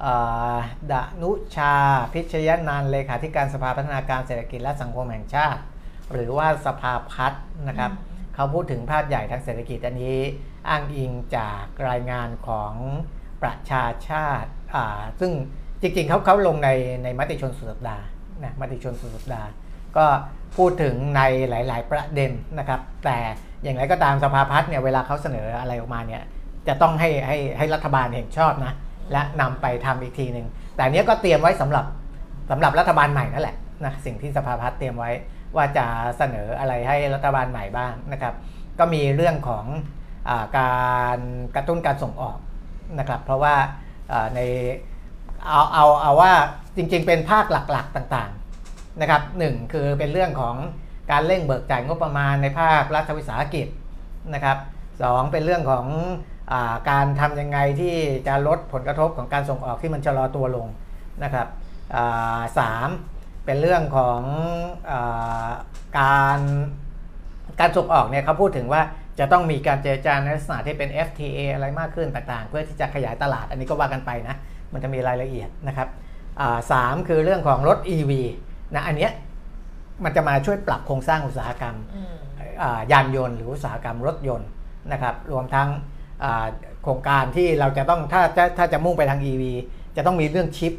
C: อ่าดนุชาพิชยนันท์เลขาธิการสภาพัฒนาการเศรษฐกิจและสังคมแห่งชาติ หรือว่าสภาพัฒน์นะครับเขาพูดถึงภาพใหญ่ทางเศรษฐกิจอันนี้อ้างอิงจากรายงานของประชาชาติอ่าซึ่งจริงๆเขาเขาลงในในมติชนสุดสัปดาห์นะมติชนสุดสัปดาห์ ก็ พูดถึงในหลาย ๆ ประเด็นนะครับ แต่อย่างไรก็ตามสภาพัฒน์เนี่ยเวลาเขาเสนออะไรออกมาเนี่ยจะต้องให้ให้ให้รัฐบาลเห็นชอบนะและนำไปทำอีกทีหนึ่งแต่เนี้ยก็เตรียมไว้สำหรับสำหรับรัฐบาลใหม่นั่นแหละนะสิ่งที่สภาพัฒน์เตรียมไว้ว่าจะเสนออะไรให้รัฐบาลใหม่บ้างนะครับ ก็มีเรื่องของอาการกระตุ้นการส่งออกนะครับ เพราะว่าในเอาเอาเอาว่าจริงๆเป็นภาคหลักๆต่าง นะครับหนึ่งคือเป็นเรื่องของการเร่งเบิกจ่ายงบประมาณในภาครัฐวิสาหกิจนะครับสองเป็นเรื่องของอาการทำยังไงที่จะลดผลกระทบของการส่งออกที่มันชะลอตัวลงนะครับสามเป็นเรื่องของอาการการส่งออกเนี่ยเขาพูดถึงว่าจะต้องมีการเจรจาในลักษณะที่เป็น FTA อะไรมากขึ้นต่างๆ เพื่อที่จะขยายตลาดอันนี้ก็ว่ากันไปนะ มันจะมีรายละเอียดนะครับสามคือเรื่องของรถ EV นะอันเนี้ยมันจะมาช่วยปรับโครงสร้างอุตสาหกรรม
B: อืม
C: อ่ายานยนต์หรืออุตสาหกรรมรถยนต์นะครับรวมทั้งอ่าโครงการที่เราจะต้องถ้าถ้าถ้าจะมุ่งไปทาง EV จะต้องมีเรื่องชิป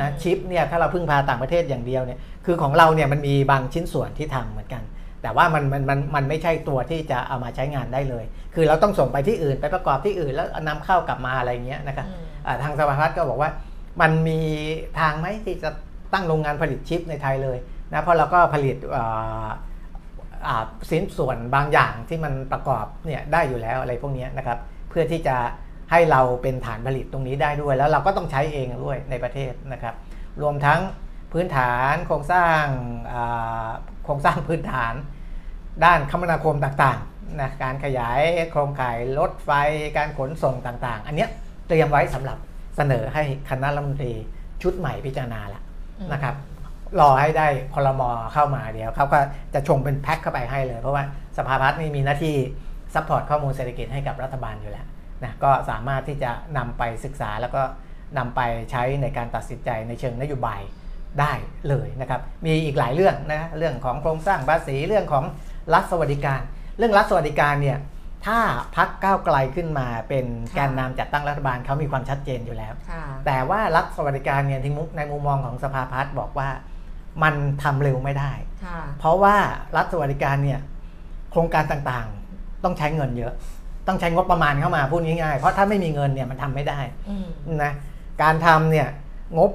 C: นะ
B: อืม
C: ชิปเนี่ยถ้าเราพึ่งพาต่างประเทศอย่างเดียวเนี่ยคือของเราเนี่ยมันมีบางชิ้นส่วนที่ทำเหมือนกัน แต่ว่ามันมันมันมันไม่ใช่ตัวที่จะเอามาใช้งานได้เลย คือเราต้องส่งไปที่อื่นไปประกอบที่อื่นแล้วนำเข้ากลับมาอะไรเงี้ยนะครับ
B: อืม
C: อ่าทางสภาพัฒน์ก็บอกว่ามันมีทางไหมที่จะ ตั้งโรงงานผลิตชิปในไทยเลยนะเพราะเราก็ผลิตสินส่วนบางอย่างที่มันประกอบเนี่ยได้อยู่แล้วอะไรพวกนี้นะครับ เพื่อที่จะให้เราเป็นฐานผลิตตรงนี้ได้ด้วย แล้วเราก็ต้องใช้เองด้วยในประเทศนะครับ รวมทั้งพื้นฐานโครงสร้างโครงสร้างพื้นฐาน ด้านคมนาคมต่างๆนะการขยายโครงข่ายรถไฟการขนส่งต่างๆ อันเนี้ยเตรียมไว้สำหรับเสนอให้คณะรัฐมนตรีชุดใหม่พิจารณาละ นะครับรอให้ได้ครม.เข้ามาเดี๋ยวเขาก็จะชงเป็นแพ็คเข้าไปให้เลย เพราะว่าสภาพัฒน์นี่มีหน้าที่ support ข้อมูลเศรษฐกิจให้กับรัฐบาลอยู่แล้วนะก็สามารถที่จะนำไปศึกษาแล้วก็นำไปใช้ในการตัดสินใจในเชิงนโยบายได้เลยนะครับ มีอีกหลายเรื่องนะเรื่องของโครงสร้างภาษีเรื่องของรัฐสวัสดิการ เรื่องรัฐสวัสดิการเนี่ย ถ้าพักก้าวไกลขึ้นมาเป็นแกนนำจัดตั้งรัฐบาลเขามีความชัดเจนอยู่แล้ว
B: ค่ะ
C: แต่ว่ารัฐสวัสดิการเนี่ยที่มุในมุมมองของสภาพัฒน์บอกว่ามันทำเร็วไม่ได้
B: ค่ะ
C: เพราะว่ารัฐสวัสดิการเนี่ยโครงการต่างๆต้องใช้เงินเยอะ ต้องใช้งบประมาณเข้ามาพูดง่ายๆ เพราะถ้าไม่มีเงินเนี่ยมันทำไม่ได้
B: อืม
C: นะการทำเนี่ยงบ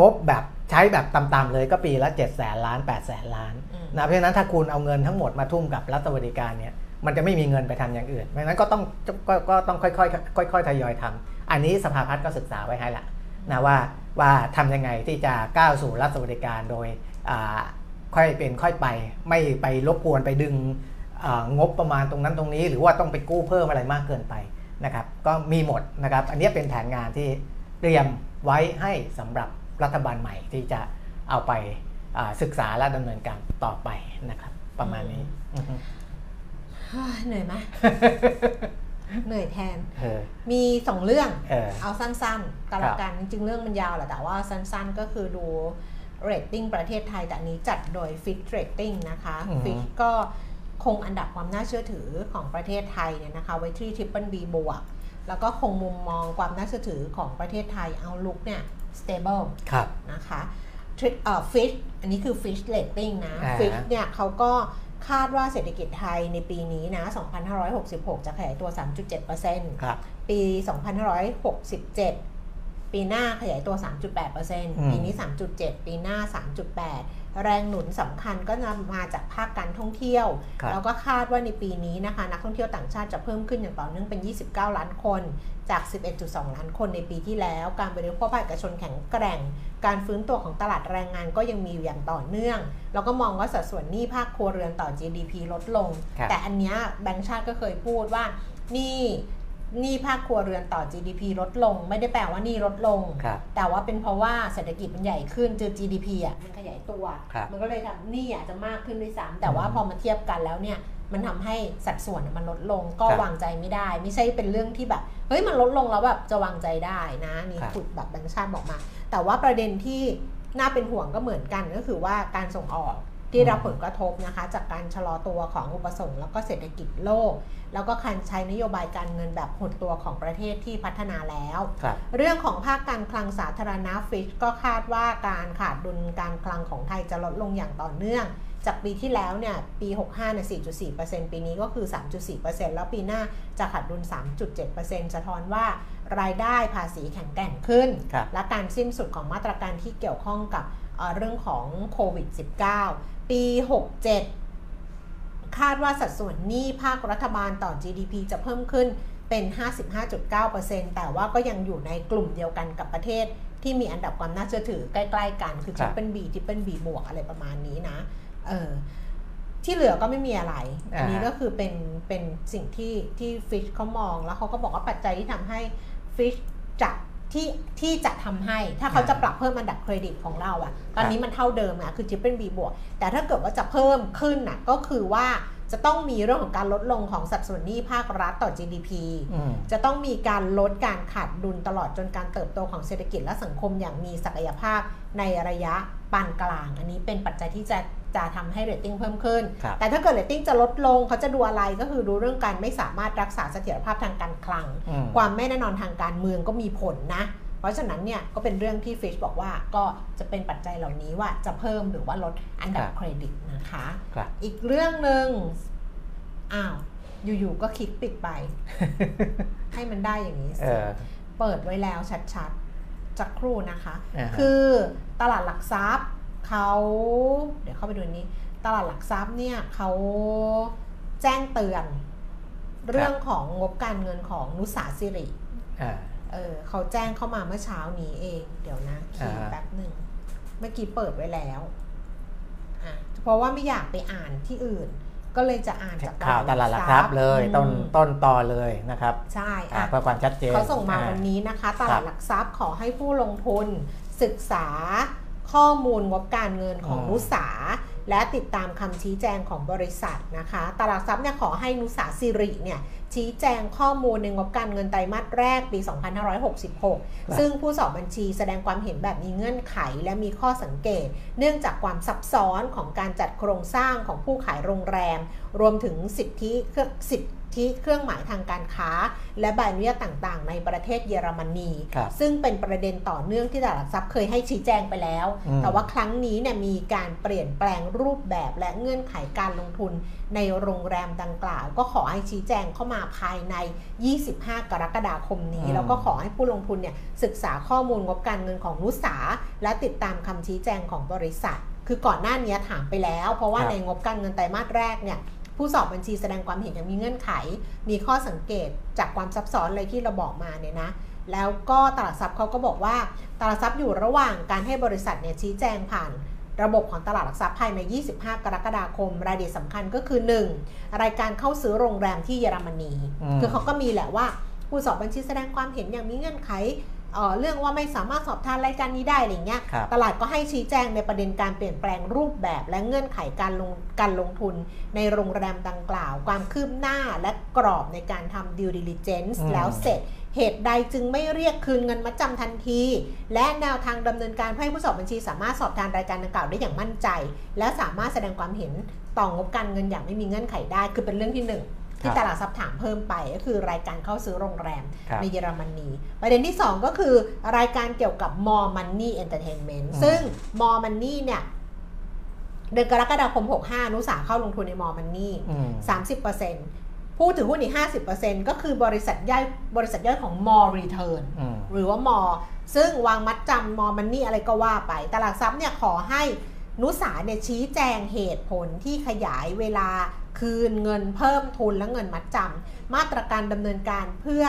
C: งบแบบใช้แบบต่ำๆเลยก็ปีละ7จ็ดแสนล้าน8ปดแสนล้าน
B: อืม
C: นะเพราะฉะนั้นถ้าคุณเอาเงินทั้งหมดมาทุ่มกับรัฐสวัสดิการเนี่ย มันจะไม่มีเงินไปทำอย่างอื่นเพราะฉะนั้นก็ต้องก็ก็ต้องค่อยๆค่อยๆทยอยทำอันนี้สภาพัฒน์ก็ศึกษาไว้ให้ละนะว่าว่าทำยังไงที่จะก้าวสู่รัฐสวัสดิการโดยอ่าค่อยเป็นค่อยไป ไม่ไปรบกวนไปดึงอ่างบประมาณตรงนั้นตรงนี้ หรือว่าต้องไปกู้เพิ่มอะไรมากเกินไปนะครับก็มีหมดนะครับ อันนี้เป็นแผนงานที่เตรียมไว้ให้สำหรับรัฐบาลใหม่ที่จะเอาไปอ่าศึกษาและดำเนินการต่อไปนะครับ ประมาณนี้อือฮึ
B: เหนื่อยไหมเหนื่อยแทน
C: เออ
B: มีสองเรื่อง
C: เออ
B: เอาสั้นๆกันละกัน จริงๆ เรื่องมันยาวแหละ แต่ว่าสั้นๆ ก็คือดูเรตติ้งประเทศไทย แต่อันนี้จัดโดย Fitch Rating นะคะ
C: อือฮึ
B: Fit ก็คงอันดับความน่าเชื่อถือของประเทศไทยเนี่ยนะคะ ไว้ที่ Triple B บวก แล้วก็คงมุมมองความน่าเชื่อถือของประเทศไทย outlook เนี่ย stable
C: ครับ
B: นะคะทริเอ่อฟิชอันนี้คือ Fish Rating นะ
C: อ่า
B: Fitch เนี่ยเขาก็ คาดว่าเศรษฐกิจไทยในปีนี้นะ 2566 จะขยายตัว 3.7%
C: ครับ
B: ปี 2567 ปีหน้าขยายตัว 3.8%ปีนี้ 3.7 ปีหน้า 3.8 แรงหนุนสำคัญก็จะมาจากภาคการท่องเที่ยว
C: ครับ
B: แล้วก็คาดว่าในปีนี้นะคะนักท่องเที่ยวต่างชาติจะเพิ่มขึ้นอย่างต่อเนื่องเป็น 29 ล้านคน จาก 11.2 ล้านคนในปีที่แล้ว การบริโภคภาคเอกชนแข็งแกร่ง การฟื้นตัวของตลาดแรงงานก็ยังมีอยู่อย่างต่อเนื่อง แล้วก็มองว่าสัดส่วนหนี้ภาคครัวเรือนต่อ GDP ลดลง
C: ครับ
B: แต่อันเนี้ยแบงก์ชาติก็เคยพูดว่าหนี่ หนี้ภาคครัวเรือนต่อ GDP ลดลง ไม่ได้แปลว่าหนี้ลดลง
C: ครับ
B: แต่ว่าเป็นเพราะว่าเศรษฐกิจมันใหญ่ขึ้นเจอ GDP อะมันขยายตัว
C: ครับ
B: มันก็เลยทำหนี้อาจจะมากขึ้นด้วยซ้ำแต่ว่าพอมาเทียบกันแล้วเนี่ยมันทำให้สัดส่วนมันลดลงก็
C: ครับ
B: วางใจไม่ได้ ไม่ใช่เป็นเรื่องที่แบบเฮ้ยมันลดลงแล้วแบบจะวางใจได้นะนี่
C: ครับ
B: ขุดแบบแบงค์ชาติบอกมา แต่ว่าประเด็นที่น่าเป็นห่วงก็เหมือนกันก็คือว่าการส่งออก ที่รับผลกระทบนะคะ จากการชะลอตัวของอุปสงค์แล้วก็เศรษฐกิจโลก แล้วก็การใช้นโยบายการเงินแบบหดตัวของประเทศที่พัฒนาแล้ว
C: ครับ
B: เรื่องของภาคการคลังสาธารณะฟิชก็คาดว่าการขาดดุลการคลังของไทยจะลดลงอย่างต่อเนื่องจากปีที่แล้วเนี่ยปี 65เนี่ย4.4%ปีนี้ก็คือ 3.4%แล้วปีหน้าจะขาดดุล 3.7%สะท้อนว่ารายได้ภาษีแข็งแกร่งขึ้น
C: ครับ
B: และการสิ้นสุดของมาตรการที่เกี่ยวข้องกับเอ่อเรื่องของโควิด -19 ปี 67 คาดว่าสัดส่วนหนี้ภาครัฐบาลต่อ GDP จะเพิ่มขึ้นเป็น 55.9%แต่ว่าก็ยังอยู่ในกลุ่มเดียวกันกับประเทศที่มีอันดับความน่าเชื่อถือใกล้ ๆ กัน คือ
C: ครับ
B: Triple B Triple B บวกอะไรประมาณนี้นะ เออที่เหลือก็ไม่มีอะไร อันนี้
C: อ่า
B: ก็คือเป็นเป็นสิ่งที่ที่ฟิชเขามองแล้วเขาก็บอกว่าปัจจัยที่ทำให้Fitch จะ ที่ที่จะทำให้ถ้าเขาจะปรับเพิ่มอันดับเครดิตของเราอะตอนนี้มันเท่าเดิมอะคือ Triple B บวกแต่ถ้าเกิดว่าจะเพิ่มขึ้นน่ะก็คือว่าจะต้องมีเรื่องของการลดลงของสัดส่วนหนี้ภาครัฐต่อ GDP
C: อืม
B: จะต้องมีการลดการขาดดุลตลอดจนการเติบโตของเศรษฐกิจและสังคมอย่างมีศักยภาพในระยะปานกลาง อันนี้เป็นปัจจัยที่จะ จะทำให้เรตติ้งเพิ่มขึ้น
C: ครับ
B: แต่ถ้าเกิดเรตติ้งจะลดลงเขาจะดูอะไรก็คือดูเรื่องการไม่สามารถรักษาเสถียรภาพทางการคลัง
C: อืม
B: ความไม่แน่นอนทางการเมืองก็มีผลนะ เพราะฉะนั้นเนี่ยก็เป็นเรื่องที่ฟิชบอกว่าก็จะเป็นปัจจัยเหล่านี้ว่าจะเพิ่มหรือว่าลดอันดับ
C: ครับ
B: เครดิตนะคะ
C: ครับ
B: อีกเรื่องหนึ่งอ้าวอยู่ๆก็คลิกปิดไป ให้มันได้อย่างนี้
C: เอ
B: สิ
C: อ
B: เปิดไว้แล้วชัดๆจักครู่นะคะ
C: อ่าฮะ
B: คือตลาดหลักทรัพย์ เขาเดี๋ยวเข้าไปดูอันนี้ ตลาดหลักทรัพย์เนี่ยเขาแจ้งเตือน เรื่องของงบการเงินของนุสาสิริ
C: อ่า
B: เออเขาแจ้งเข้ามาเมื่อเช้านี้เอง เดี๋ยวนะคีย์
C: อ่า
B: แป๊บหนึ่ง เมื่อกี้เปิดไว้แล้วอะเพราะว่าไม่อยากไปอ่านที่อื่น ก็เลยจะอ่านจาก
C: ข่าวตลาดหลักทรัพย์เลยต้น
B: อืม
C: ต้นต่อเลยนะครับ
B: ใช่
C: อ่า
B: อะ
C: เพื่อความชัดเจน
B: เขาส่งมา
C: อ่
B: วันนี้นะคะต
C: ครั
B: ลาด
C: บ
B: หลักทรัพย์ขอให้ผู้ลงทุนศึกษา ข้อมูลงบการเงินของ
C: อืม
B: นุสา และติดตามคำชี้แจงของบริษัทนะคะตลาดหลักทรัพย์เนี่ยขอให้นุสาสิริเนี่ยชี้แจงข้อมูลในงบการเงินไตรมาสแรกปี 2566 ซึ่งผู้สอบบัญชีแสดงความเห็นแบบมีเงื่อนไขและมีข้อสังเกต เนื่องจากความซับซ้อนของการจัดโครงสร้างของผู้ขายโรงแรม รวมถึงสิทธิเครื่องสิทธิ เครื่องหมายทางการค้า และใบอนุญาตต่างๆ ในประเทศเยอรมนี
C: ครับ
B: ซึ่งเป็นประเด็นต่อเนื่องที่ตลาดหลักทรัพย์เคยให้ชี้แจงไปแล้ว
C: อืม
B: แต่ว่าครั้งนี้เนี่ยมีการเปลี่ยนแปลงรูปแบบและเงื่อนไขการลงทุนในโรงแรมดังกล่าว ก็ขอให้ชี้แจงเข้ามาภายใน 25 กรกฎาคมนี้
C: อืม
B: แล้วก็ขอให้ผู้ลงทุนเนี่ยศึกษาข้อมูลงบการเงินของนุสาและติดตามคำชี้แจงของบริษัท คือก่อนหน้านี้ถามไปแล้ว เพราะว่า
C: ครับ
B: ในงบการเงินไตรมาสแรกเนี่ย ผู้สอบบัญชีแสดงความเห็นอย่างมีเงื่อนไข มีข้อสังเกตจากความซับซ้อนเลยที่เราบอกมาเนี่ยนะ แล้วก็ตลาดทรัพย์เขาก็บอกว่าตลาดทรัพย์อยู่ระหว่างการให้บริษัทเนี่ยชี้แจงผ่านระบบของตลาดหลักทรัพย์ภายใน 25 กรกฎาคม รายละเอียดสำคัญก็คือ 1. รายการเข้าซื้อโรงแรมที่เยอรมนี
C: อืม
B: คือเขาก็มีแหละว่า ผู้สอบบัญชีแสดงความเห็นอย่างมีเงื่อนไข เอ่อเรื่องว่าไม่สามารถสอบทานรายการนี้ได้อะไรเงี้ย
C: ครับ
B: ตลาดก็ให้ชี้แจงในประเด็นการเปลี่ยนแปลงรูปแบบและเงื่อนไขการลงการลงทุนในโรงแรมดังกล่าว ความคืบหน้าและกรอบในการทำ due diligence
C: อืม
B: แล้วเสร็จเหตุใดจึงไม่เรียกคืนเงินมัดจำทันที และแนวทางดำเนินการเพื่อให้ผู้สอบบัญชี สามารถสอบทานรายการดังกล่าวได้อย่างมั่นใจ และสามารถแสดงความเห็นต่องบการเงินอย่างไม่มีเงื่อนไขได้คือเป็นเรื่องที่หนึ่ง ที่
C: ครับ
B: ตลาดทรัพย์ถามเพิ่มไปก็คือรายการเข้าซื้อโรงแรม
C: ครับ
B: ในเยอรมนี ประเด็นที่ 2 ก็คือรายการเกี่ยวกับ More Money Entertainment
C: อืม
B: ซึ่ง More Money เนี่ยเดือนกรกฎาคม 65 นุสาเข้าลงทุนใน More Money
C: อืม
B: 30%ผู้ถือหุ้นอีก 50%ก็คือบริษัทย่อยบริษัทย่อยของ More Return
C: อืม
B: หรือว่า More ซึ่งวางมัดจำ More Money อะไรก็ว่าไป ตลาดทรัพย์เนี่ยขอให้นุสาเนี่ยชี้แจงเหตุผลที่ขยายเวลา คืนเงินเพิ่มทุนและเงินมัดจำมาตรการดำเนินการเพื่อ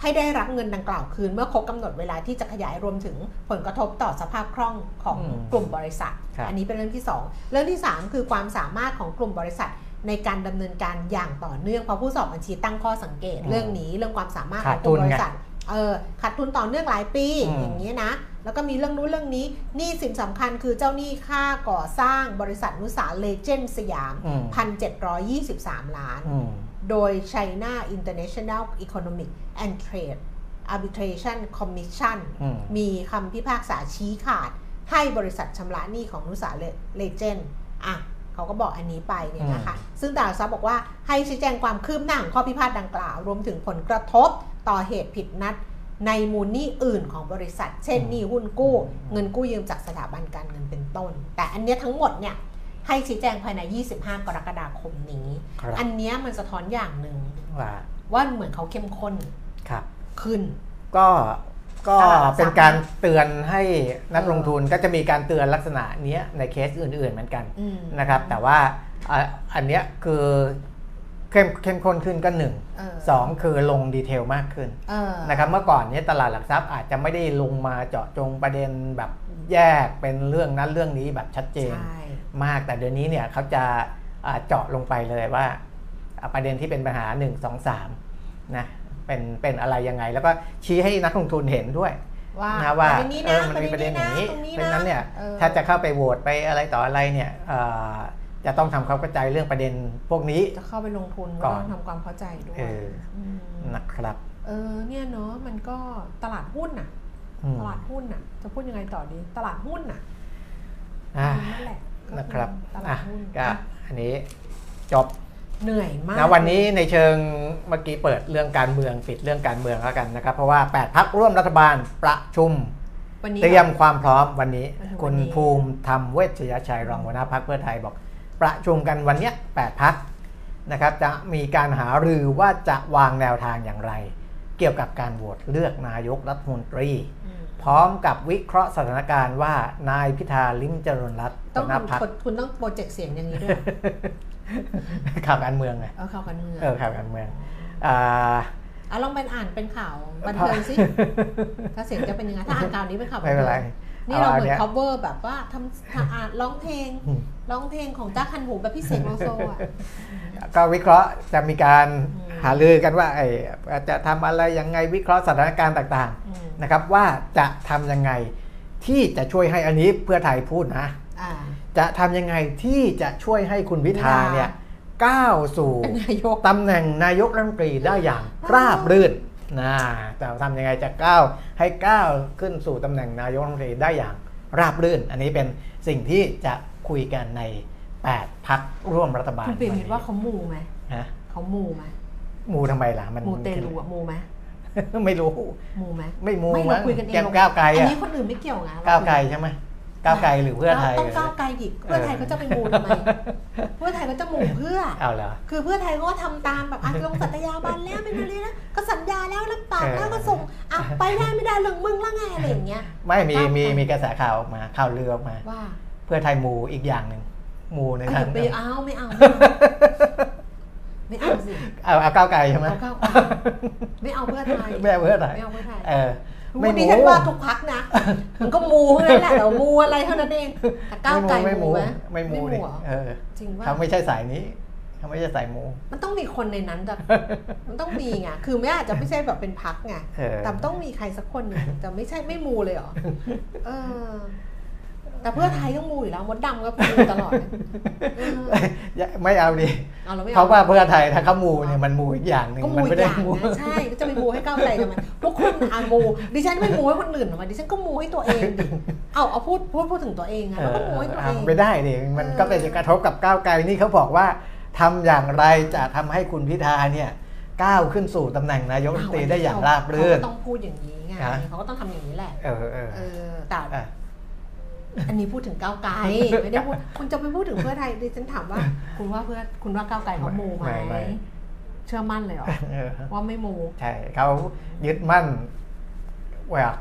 B: ให้ได้รับเงินดังกล่าวคืนเมื่อครบกำหนดเวลาที่จะขยายรวมถึงผลกระทบต่อสภาพคล่องของ
C: อืม
B: กลุ่มบริษัท
C: ครับ
B: อันนี้เป็นเรื่องที่ 2 เรื่องที่ 3 คือความสามารถของกลุ่มบริษัทในการดำเนินการอย่างต่อเนื่องเพราะผู้สอบบัญชีตั้งข้อสังเกต
C: อืม
B: เรื่องนี้เรื่องความสามารถข
C: ขา
B: อ
C: ด
B: งกลุ่ม
C: ทุน
B: บ
C: ไง
B: ริษัท เออขาดทุนต่อเนื่องหลายปี
C: อืม
B: อย่างนี้นะ แล้วก็มีเรื่องนู้นเรื่องนี้หนี้สินสำคัญคือเจ้าหนี้ค่าก่อสร้างบริษัทนุสาเลเจนด์สยาม
C: อืม
B: 1,723 ล้าน
C: อืม
B: โดย China International Economic and Trade Arbitration Commission
C: อืม
B: มีคำพิพากษาชี้ขาด ให้บริษัทชำระหนี้ของนุสาเลเจนอะเขาก็บอกอันนี้ไปเนี่ยนะคะ ซึ่งตลาดทรัพย์บอกว่าให้ชี้แจงความคืบหน้าของข้อพิพาทดังกล่าว รวมถึงผลกระทบ ต่อเหตุผิดนัดในมูลหนี้อื่นของบริษัท เช่น
C: อืม
B: หนี้หุ้นกู้ เงินกู้ยืมจากสถาบันการเงินเป็นต้น แต่อันเนี้ยทั้งหมดเนี่ยให้ชี้แจงภายใน 25 กรกฎาคมนี้
C: ครับ
B: อันเนี้ยมันสะท้อนอย่างหนึ่ง
C: ว่า
B: ว่าเหมือนเขาเข้มข้น
C: ครับ
B: ขึ้น
C: ก็ก็
B: ตลาดหลักทรัพย์
C: เป็นการเตือนให้นัก
B: เออ
C: ลงทุนก็จะมีการเตือนลักษณะเนี้ยในเคสอื่นๆเหมือนกัน
B: อืม
C: นะครับ แต่ว่าอะอันเนี้ยคือ เข้มเข้มข้นขึ้นก็หนึ่ง
B: เออ
C: สองคือลงดีเทลมากขึ้น
B: เออ
C: นะครับเมื่อก่อนเนี้ตลาดหลักทรัพย์อาจจะไม่ได้ลงมาเจาะจงประเด็นแบบแยกเป็นเรื่องนั้นเรื่องนี้แบบชัดเจน
B: ใช่
C: มากแต่เดี๋ยวนี้เนี่ยเขาจะอ่าเจาะลงไปเลยว่าอ่า ประเด็นที่เป็นปัญหา 1 2 3นะเป็นเป็นอะไรยังไง แล้วก็ชี้ให้นักลงทุนเห็นด้วย
B: ว่า
C: นะว่า
B: ประเด็นนี้
C: เอ
B: นะ
C: อมันมีประเด็นอย่างนี้
B: ตรงนี้
C: เพราะฉะนั้นเนี่ย
B: ออ
C: ถ้าจะเข้าไปโหวตไปอะไรต่ออะไรเนี่ยเอ่อ จะต้องทำความเข้าใจเรื่องประเด็นพวกนี้
B: จะเข้าไปลงทุน
C: ก่
B: ก็
C: อน
B: ต้องทำความเข้าใจด้วย
C: เออ
B: ม
C: นะครับ
B: เออเนี่ยเนาะมันก็ตลาดหุ้นน่ะ
C: อืม
B: ตลาดหุ้นน่ะ จะพูดยังไงต่อดี ตลาดหุ้นน่ะ
C: อ่า
B: นั่นแหละ
C: นะครับ
B: ตลา
C: อะ
B: ดหุ้น
C: ก็อันนี้จบ
B: เหนื่อยมาก
C: นะวันนี้ในเชิงเมื่อกี้เปิดเรื่องการเมืองปิดเรื่องการเมืองแล้วกันนะครับ เพราะว่า 8พักร่วมรัฐบาลประชุม
B: วันนี้
C: เตรียมความพร้อมวันนี้
B: ประชุม
C: คุ
B: วั
C: ณ
B: นนี้
C: ภูมิธรรมเวชยชัยรองหัวหน้าพักเพื่อไทยบอก ประชุมกันวันเนี้ย8พักนะครับจะมีการหารือว่าจะวางแนวทางอย่างไร เกี่ยวกับการโหวตเลือกนายกรัฐมนตรี
B: อืม
C: พร้อมกับวิเคราะห์สถานการณ์ว่านายพิธาลิมเจริญรัตน์
B: ต้อง
C: หัวหน้าพัก
B: ทำคุณต้องโปรเจกต์เสียงอย่างนี้ด้วย
C: ข่าวการเมืองไง
B: เอาข่าวการเมือง
C: เออข่าวการเมืองอ่า
B: เอาลองเป็นอ่านเป็นข่าวบันเทิงสิถ้าเสียงจะเป็นยังไงถ้าอ่านข่าวนี้เป็นข่าวบั
C: ไม่
B: น
C: เป็น
B: เทิ
C: ไร
B: ง นี่เราเหมือน
C: ย
B: cover แบบว่าทำทำอ่านร้องเพลง
C: อืม
B: ร้องเพลงของจ้าคันหูแบบพี่เสกโลโซอะ
C: ก็วิเคราะห์จะมีการ
B: อืม
C: หารือกันว่าไอ้จะทำอะไรยังไงวิเคราะห์สถานการณ์ต่าง
B: อืม
C: ๆนะครับ ว่าจะทำยังไงที่จะช่วยให้อันนี้เพื่อไทยพูดนะ
B: อ่า
C: จะทำยังไงที่จะช่วยให้คุณพิธา
B: พิธา
C: เนี่ยก้าวสู่
B: เป็นนายก
C: ตำแหน่งนายกรัฐมนตรีได้อย่างราบรื่น นะแต่ทำยังไงจะก้าวให้ก้าวขึ้นสู่ตำแหน่งนายกรัฐมนตรีได้อย่างราบรื่น อันนี้เป็นสิ่งที่จะคุยกันใน 8พักร่วมรัฐบาล
B: คุณเปลี่ยนเห็นว่าเขามูไหม
C: ฮะ
B: เขามูไหม
C: มูทำไมล่ะมัน
B: มูเตลูอะมูไหม
C: ไม่รู้
B: มูไหม
C: ไม่มู
B: ไม่เรา
C: มั้ง
B: คุยกันเอง
C: แก้วก้าวไกล
B: อัน
C: อะ
B: นี้คนอื่นไม่เกี่ยวไง
C: ก้าวไกลใช่ไหม ก้าวไกลหรือเพื่อไทย
B: ต้องก้าวไกลดิเพื่อไทยเขาจะไปมูทำไมเพื่อไทยเขาจะมูเพื่อ
C: เอาเหรอ
B: คือเพื่อไทยก็ทำตามแบบอะลงสัตยาบันแล้วเป็นอะไรนะก็สัญญาแล้วรับปากแล้วก็ส่งอะไปได้ไม่ได้เรื่องมึงละไงอะไรอย่างเงี้ย
C: ไม่มี
B: ก้าวไกล
C: มีมีกระแสข่าวออกมาข่าวลือออกมา
B: ว่า
C: เพื่อไทยมูอีกอย่างหนึ่งมูใน
B: เอ
C: ทา
B: องไปเอาไม่เอาไม่เอาสิ
C: เอาเอาก้าวไกลใช่ไหม
B: เอาก้าวไกลไม่เอาเพื่อไทย
C: ไม่เอาเพื่อไทย
B: ไม่เอาเพื่อไทย
C: เออ
B: ไม่
C: ไม่
B: ดิ
C: มู
B: ฉันว่าทุกพักนะ มันก็มูเท่านั้นแหละแต่ว่ามูอะไรเท่านั้นเองแต่ก้าวไกล
C: ไม่
B: มู
C: มู
B: ไหม
C: ไม่มู
B: ไม่
C: ดิ
B: มูเหรอ
C: เออ
B: จริงว่า
C: เขาไม่ใช่สายนี้เขาไม่ใช่สายมู
B: มันต้องมีคนในนั้นแต่มันต้องมีไงคือไม่อาจจะไม่ใช่แบบเป็นพักไง
C: เออ
B: แต่มันต้องมีใครสักคนหนึงแต่ไม่ใช่ไม่มูเลยเหรอเออ แต่เพื่อไทยต้องมูอยู่แล้วมดดำก็มูตลอดเออ
C: ไม่เอาดิ
B: เอาเราไม่
C: เพราะ
B: เอา
C: ว่าเพื่อไทยถ้าเขามูเนี่ยมันมูอีกอย่างหนึ่ง
B: ก็
C: มั
B: มู
C: น
B: อี
C: ไม่
B: ก
C: ได้
B: อย่าง
C: มู
B: นะใช่ก็จะไปมูให้ก้าวไกลทำไมทุกคนอะมูดิฉันไม่มูให้คนอื่นทำไมดิฉันก็มูให้ตัวเองดิเอาเอาพูดพูดพูดถึงตัวเองอะ
C: เอ
B: แล้ว
C: อ
B: ก็มูให้ตัวเอง
C: ไม่ได้ดิมันก็เป็นกระทบกับก้าวไกลนี่เขาบอกว่าทำอย่างไรจะทำให้คุณพิธาเนี่ยก้าวขึ้นสู่ตำแหน่งนายกรัฐมนตรีได้อย่างราบรื่น
B: เขาก็ต้องพูดอย่างนี้ไง
C: ฮะ
B: เขาก็ต้องทำอย่างนี้แหละ
C: เออเออ
B: เออแต่
C: อะ
B: อันนี้พูดถึงก้าวไกลไม่ได้พูดคุณจะไปพูดถึงเพื่อไทยดิฉันถามว่า คุณว่าเพื่อคุณว่าก้าวไกลเขามูไหม
C: ไม่ไม่
B: เชื่อมั่นเลยเหรอ
C: เออ
B: ว่าไม่มู
C: ใช่เขายึดมั่นแบบ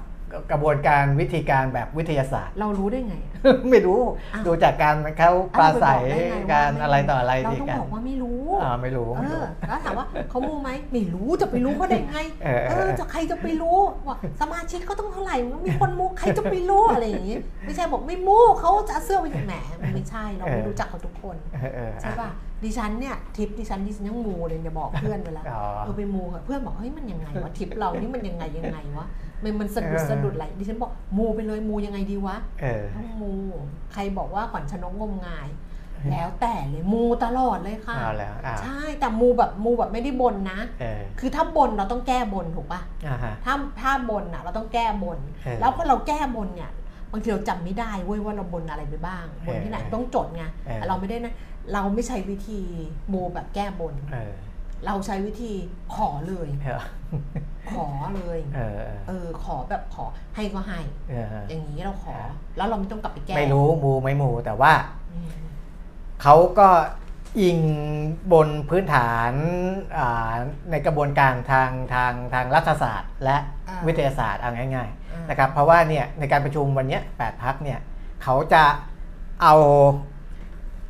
C: กระบวนการวิธีการแบบวิทยาศาสตร์
B: เรารู้ได้ไงอะ
C: ไม่รู้
B: อ้าว
C: ดูจากการเขาปราศัย
B: เอไปบอกได้ไงว่
C: การ
B: ม่
C: อะไรต่ออะไร
B: เรา
C: ดี
B: ต้อง
C: กัน
B: บอกว่าไม่รู้
C: อ่าไม่รู้
B: เอ
C: ไม่รู้
B: อแล้วถามว่าเขามูไหมไม่รู้จะไปรู้เขาได้ไง
C: เออเออเออ
B: จะใครจะไปรู้ว่าสมาชิกเขาต้องเท่าไหร่มันมีคนมูใครจะไปรู้อะไรอย่างงี้ไม่ใช่บอกไม่มูเขาจะเอาเสื้อไปแหมมันไม่ใช่เราไม่รู้จักเขาทุกคน
C: เออเออ
B: ใช่ป่ะ ดิฉันเนี่ยทริปดิฉันดิฉันยังมูเลยเนี่ยบอกเพื่อนไปแล้ว
C: อ๋อ
B: เออไปมูค่ะเพื่อนบอกเฮ้ยมันยังไงวะทริปเรานี่มันยังไงยังไงวะมันมันสะดุด
C: เออ
B: สะดุดอะไรดิฉันบอกมูไปเลยมูยังไงดีวะ
C: เออ
B: ต้องมูใครบอกว่าขวัญชนกงมงาย แล้วแต่เลยมูตลอดเลยค่ะ
C: เอาแล้วอ่า
B: ใช่แต่มูแบบมูแบบไม่ได้บนนะ
C: เออ
B: คือถ้าบนเราต้องแก้บนถูกปะ
C: อ่าฮะ
B: ถ้าถ้าบนอะเราต้องแก้บน
C: เออ
B: แล้วพอเราแก้บนเนี่ยบางทีเราจำไม่ได้เว้ยว่าเราบนอะไรไปบ้างบนที่ไหน
C: เออ
B: ต้องจดไง
C: เออ
B: เราไม่ได้นะ เราไม่ใช้วิธีมูแบบแก้บน
C: เออ
B: เราใช้วิธีขอเลย
C: เออ
B: ขอเลย
C: เออเออ
B: เออขอแบบขอให้ก็ให้
C: เออ
B: อย่างนี้เราขอ แล้วเราไม่ต้องกลับไปแก้
C: ไม่รู้มูไม่มูแต่ว่า
B: อืม
C: เขาก็อิงบนพื้นฐานอ่าในกระบวนการทางทางทางรัฐศาสตร์ และ
B: อ่า
C: วิทยาศาสตร์เอาง่าย
B: อ่า
C: ๆนะครับเพราะว่าเนี่ยในการประชุมวันเนี้ยแปดพักเนี่ยเขาจะเอา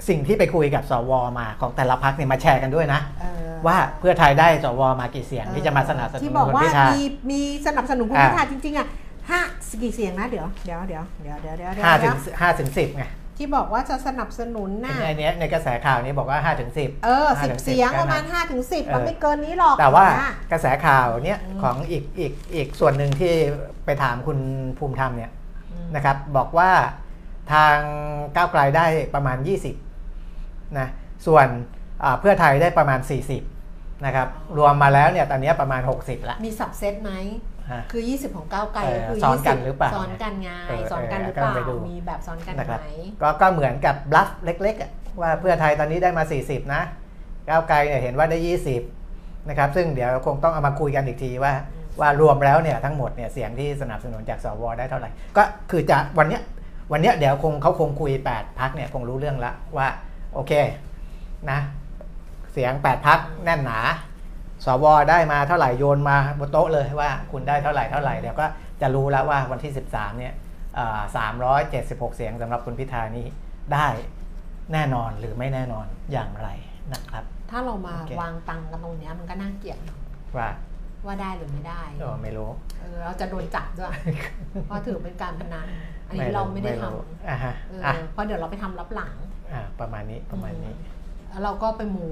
C: สิ่งที่ไปคุยกับสวมาของแต่ละพักเนี่ยมาแชร์กันด้วยนะ
B: เออ
C: ว่าเพื่อไทยได้สวมากี่เสียงที่จะมาสนับสนุน
B: ที่บอก
C: คุณ
B: ว่า
C: พิธา
B: มีมีสนับสนุนคุณ
C: อ่า
B: พิธาจริงๆอะห้ากี่เสียงนะเดี๋ยวเดี๋ยวเดี๋ยวเดี๋ยวเดี๋ยวเดี๋ยวเดี๋ยว
C: ห้าถึง
B: เดี๋ยว
C: ห้าถึงสิบไง
B: ที่บอกว่าจะสนับสนุนน่ะ
C: ไอเนี้ยในกระแสข่าวนี้บอกว่าห้าถึงสิบ
B: เออ
C: ห้า
B: สิบ
C: ถึง10
B: เสียงประมาณ
C: แค่นั้น
B: ห้าถึงสิบ
C: เออ
B: มันไม่เกินนี้หรอก
C: แต่ว่า
B: นะ
C: กระแสข่าวเนี่ย
B: อืม
C: ของอีกอีกอีกส่วนหนึ่งที่ไปถามคุณภูมิธรรมเนี่ย
B: อืม
C: นะครับบอกว่าทางก้าวไกลได้ประมาณ 20 นะส่วนอ่าเพื่อไทยได้ประมาณ 40นะครับรวมมาแล้วเนี่ยตอนนี้ประมาณ 60ละ
B: มีสับเซตไหม
C: ฮะ
B: คือ 20 ของก้าวไกล
C: เออ
B: ก็คือ
C: ซ้อนกัน
B: 20
C: หรือเปล่า
B: ซ้อนกันไง
C: เออ
B: ซ้อนกัน
C: เออ
B: หรือเปล่า
C: ก็ไปดู
B: มีแบบซ้อนกัน
C: นะครับ
B: ไหม
C: ก็ก็เหมือนกับบลัฟเล็กๆอะว่าเพื่อไทยตอนนี้ได้มา 40 นะก้าวไกลเนี่ยเห็นว่าได้ 20นะครับซึ่งเดี๋ยวคงต้องเอามาคุยกันอีกทีว่าว่ารวมแล้วเนี่ยทั้งหมดเนี่ยเสียงที่สนับสนุนจากสวได้เท่าไหร่ ก็คือจะวันเนี้ยวันเนี้ยเดี๋ยวคงเขาคงคุย 8พักเนี่ยคงรู้เรื่องละว่า โอเคนะเสียง 8พักแน่นหนาสวได้มาเท่าไหร่โยนมาบนโต๊ะเลยว่าคุณได้เท่าไหร่เท่าไหร่เดี๋ยวก็จะรู้แล้วว่าวันที่ 13เนี่ยสามร้อยเจ็ดสิบหกเสียงสำหรับคุณพิธานี่ได้แน่นอนหรือไม่แน่นอนอย่างไรนะครับ
B: ถ้าเรามา
C: โอเค
B: วางตังค์กันตรงเนี้ยมันก็น่าเกลียดเนอะ
C: ว่า
B: ว่าได้หรือไม่ได้
C: เออไม่รู้
B: เออเราจะโดนจับด้วยเพราะถือเป็นการพนันอัน
C: ไม่
B: นี้
C: รู้
B: เราไม่ได้ท
C: อ่าฮะำ
B: เออ
C: อะ
B: เพราะเดี๋ยวเราไปทำรับหลัง
C: อ่าประมาณนี้ประมาณนี้
B: แล้วเราก็ไปมู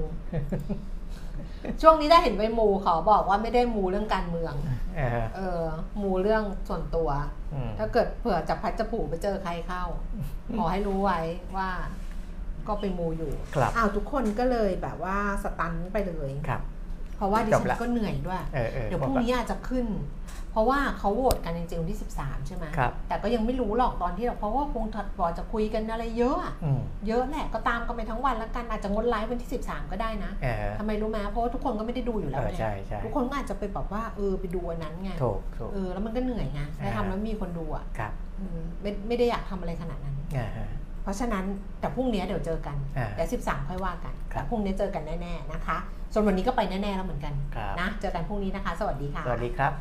B: ช่วงนี้ได้เห็นไปมูเขาบอกว่าไม่ได้มูเรื่องการเมือง
C: เออ
B: เออ มูเรื่องส่วนตัว
C: อืม
B: ถ้าเกิดเผื่อจะพัดจะผูกไปเจอใครเข้า ขอให้รู้ไว้ว่า ก็ไปมูอยู่
C: ครับ
B: อ้าวทุกคนก็เลยแบบว่าสตันไปเลย
C: ครับ
B: เพราะว่าดิ
C: จ
B: ฉั
C: บละ
B: นก็เหนื่อยด้วย
C: เออเออ
B: เดี๋ยวพรุ่งนี้อาจจะขึ้น เพราะว่าเขาโหวตกันจริงๆวันที่ 13 ใช่ไหม
C: ครับ
B: แต่ก็ยังไม่รู้หรอกตอนที่เราเพราะว่าคงถัดบอจะคุยกันอะไรเยอะอะ
C: อืม
B: เยอะแหละก็ตามกันไปทั้งวันแล้วกันอาจจะงดไลฟ์วันที่ 13 ก็ได้นะ
C: เออ
B: ทำไมรู้ไหมเพราะว่าทุกคนก็ไม่ได้ดูอยู่
C: เอ
B: แล้ว
C: อ
B: ไง
C: ใช่ใช่
B: ทุกคนก็อาจจะไปแบบว่าเออไปดูอันนั้นไง
C: ถูกถูก
B: เออแล้วมันก็เหนื่อยไงได้
C: อ่า
B: ทำแล้วมีคนดูอะ
C: ครับ
B: อืมไม่ไม่ได้อยากทำอะไรขนาดนั้น
C: อ่าฮะ
B: เพ ราะฉะนั้นแต่พรุ่งนี้เดี๋ยวเจอกันเดี๋ยว13 ค่อยว่ากันแต่พรุ่งนี้เจอกันแน่ๆนะคะ ส่วนวันนี้ก็ไปแน่ๆแล้วเหมือนกันนะเจอกันพรุ่งนี้นะคะ สวัสดีค่ะ
C: สวัสดีครับ